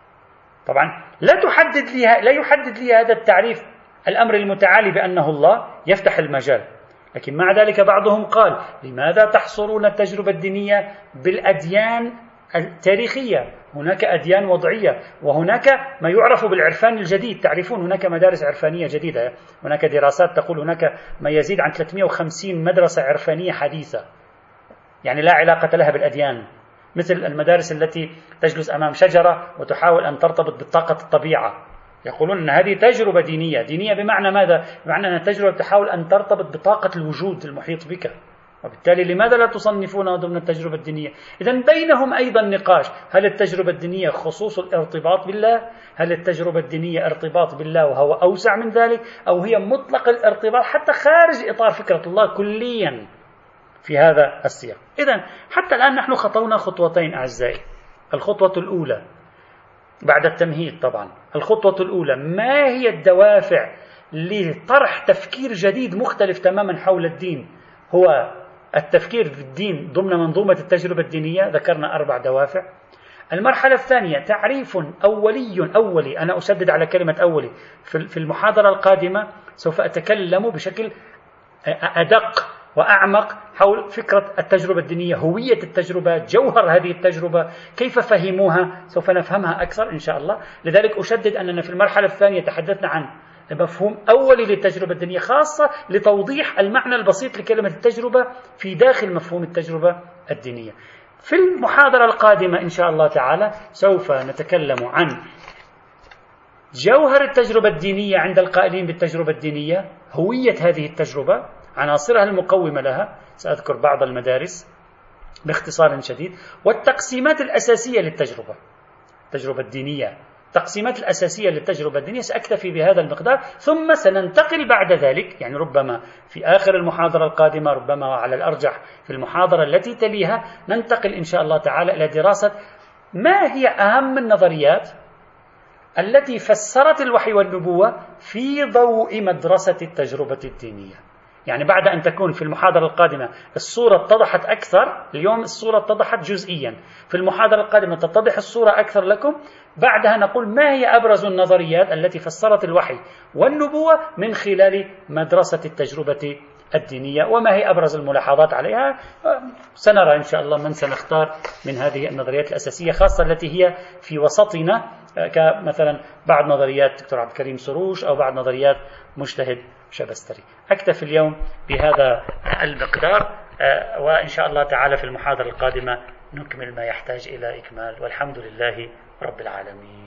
طبعا لا تحدد لي لا يحدد لي هذا التعريف الأمر المتعالي بأنه الله يفتح المجال. لكن مع ذلك بعضهم قال لماذا تحصرون التجربة الدينية بالأديان التاريخية؟ هناك أديان وضعية وهناك ما يعرف بالعرفان الجديد. تعرفون هناك مدارس عرفانية جديدة هناك دراسات تقول هناك ما يزيد عن 350 مدرسة عرفانية حديثة. يعني لا علاقة لها بالأديان. مثل المدارس التي تجلس أمام شجرة وتحاول أن ترتبط بطاقة الطبيعة يقولون أن هذه تجربة دينية دينية بمعنى ماذا؟ بمعنى أن التجربة تحاول أن ترتبط بطاقة الوجود المحيط بك وبالتالي لماذا لا تصنفونها ضمن التجربة الدينية؟ إذا بينهم أيضا نقاش، هل التجربة الدينية خصوص الارتباط بالله؟ هل التجربة الدينية ارتباط بالله وهو أوسع من ذلك؟ أو هي مطلق الارتباط حتى خارج إطار فكرة الله كليا في هذا السياق. إذا حتى الآن نحن خطونا خطوتين أعزائي. الخطوة الأولى بعد التمهيد طبعا، الخطوة الأولى ما هي الدوافع لطرح تفكير جديد مختلف تماما حول الدين؟ هو التفكير في الدين ضمن منظومة التجربة الدينية ذكرنا أربع دوافع المرحلة الثانية تعريف أولي أولي أنا أشدد على كلمة أولي في المحاضرة القادمة سوف أتكلم بشكل أدق وأعمق حول فكرة التجربة الدينية هوية التجربة جوهر هذه التجربة كيف فهموها؟ سوف نفهمها أكثر إن شاء الله. لذلك أشدد أننا في المرحلة الثانية تحدثنا عن مفهوم أولي للتجربة الدينية خاصة لتوضيح المعنى البسيط لكلمة التجربة في داخل مفهوم التجربة الدينية. في المحاضرة القادمة إن شاء الله تعالى سوف نتكلم عن جوهر التجربة الدينية عند القائلين بالتجربة الدينية هوية هذه التجربة عناصرها المقومة لها سأذكر بعض المدارس باختصار شديد والتقسيمات الأساسية للتجربة التجربة الدينية. التقسيمات الأساسية للتجربة الدينية سأكتفي بهذا المقدار ثم سننتقل بعد ذلك يعني ربما في آخر المحاضرة القادمة ربما وعلى الأرجح في المحاضرة التي تليها ننتقل إن شاء الله تعالى إلى دراسة ما هي أهم النظريات التي فسرت الوحي والنبوة في ضوء مدرسة التجربة الدينية. يعني بعد أن تكون في المحاضرة القادمة الصورة اتضحت أكثر اليوم الصورة اتضحت جزئيا. في المحاضرة القادمة تتضح الصورة أكثر لكم بعدها نقول ما هي أبرز النظريات التي فسرت الوحي والنبوة من خلال مدرسة التجربة الدينية وما هي أبرز الملاحظات عليها؟ سنرى إن شاء الله من سنختار من هذه النظريات الأساسية خاصة التي هي في وسطنا كمثلا بعض نظريات دكتور عبد الكريم سروش أو بعض نظريات مجتهد شبستري. أكتفي اليوم بهذا المقدار آه، وإن شاء الله تعالى في المحاضرة القادمة نكمل ما يحتاج إلى إكمال. والحمد لله رب العالمين.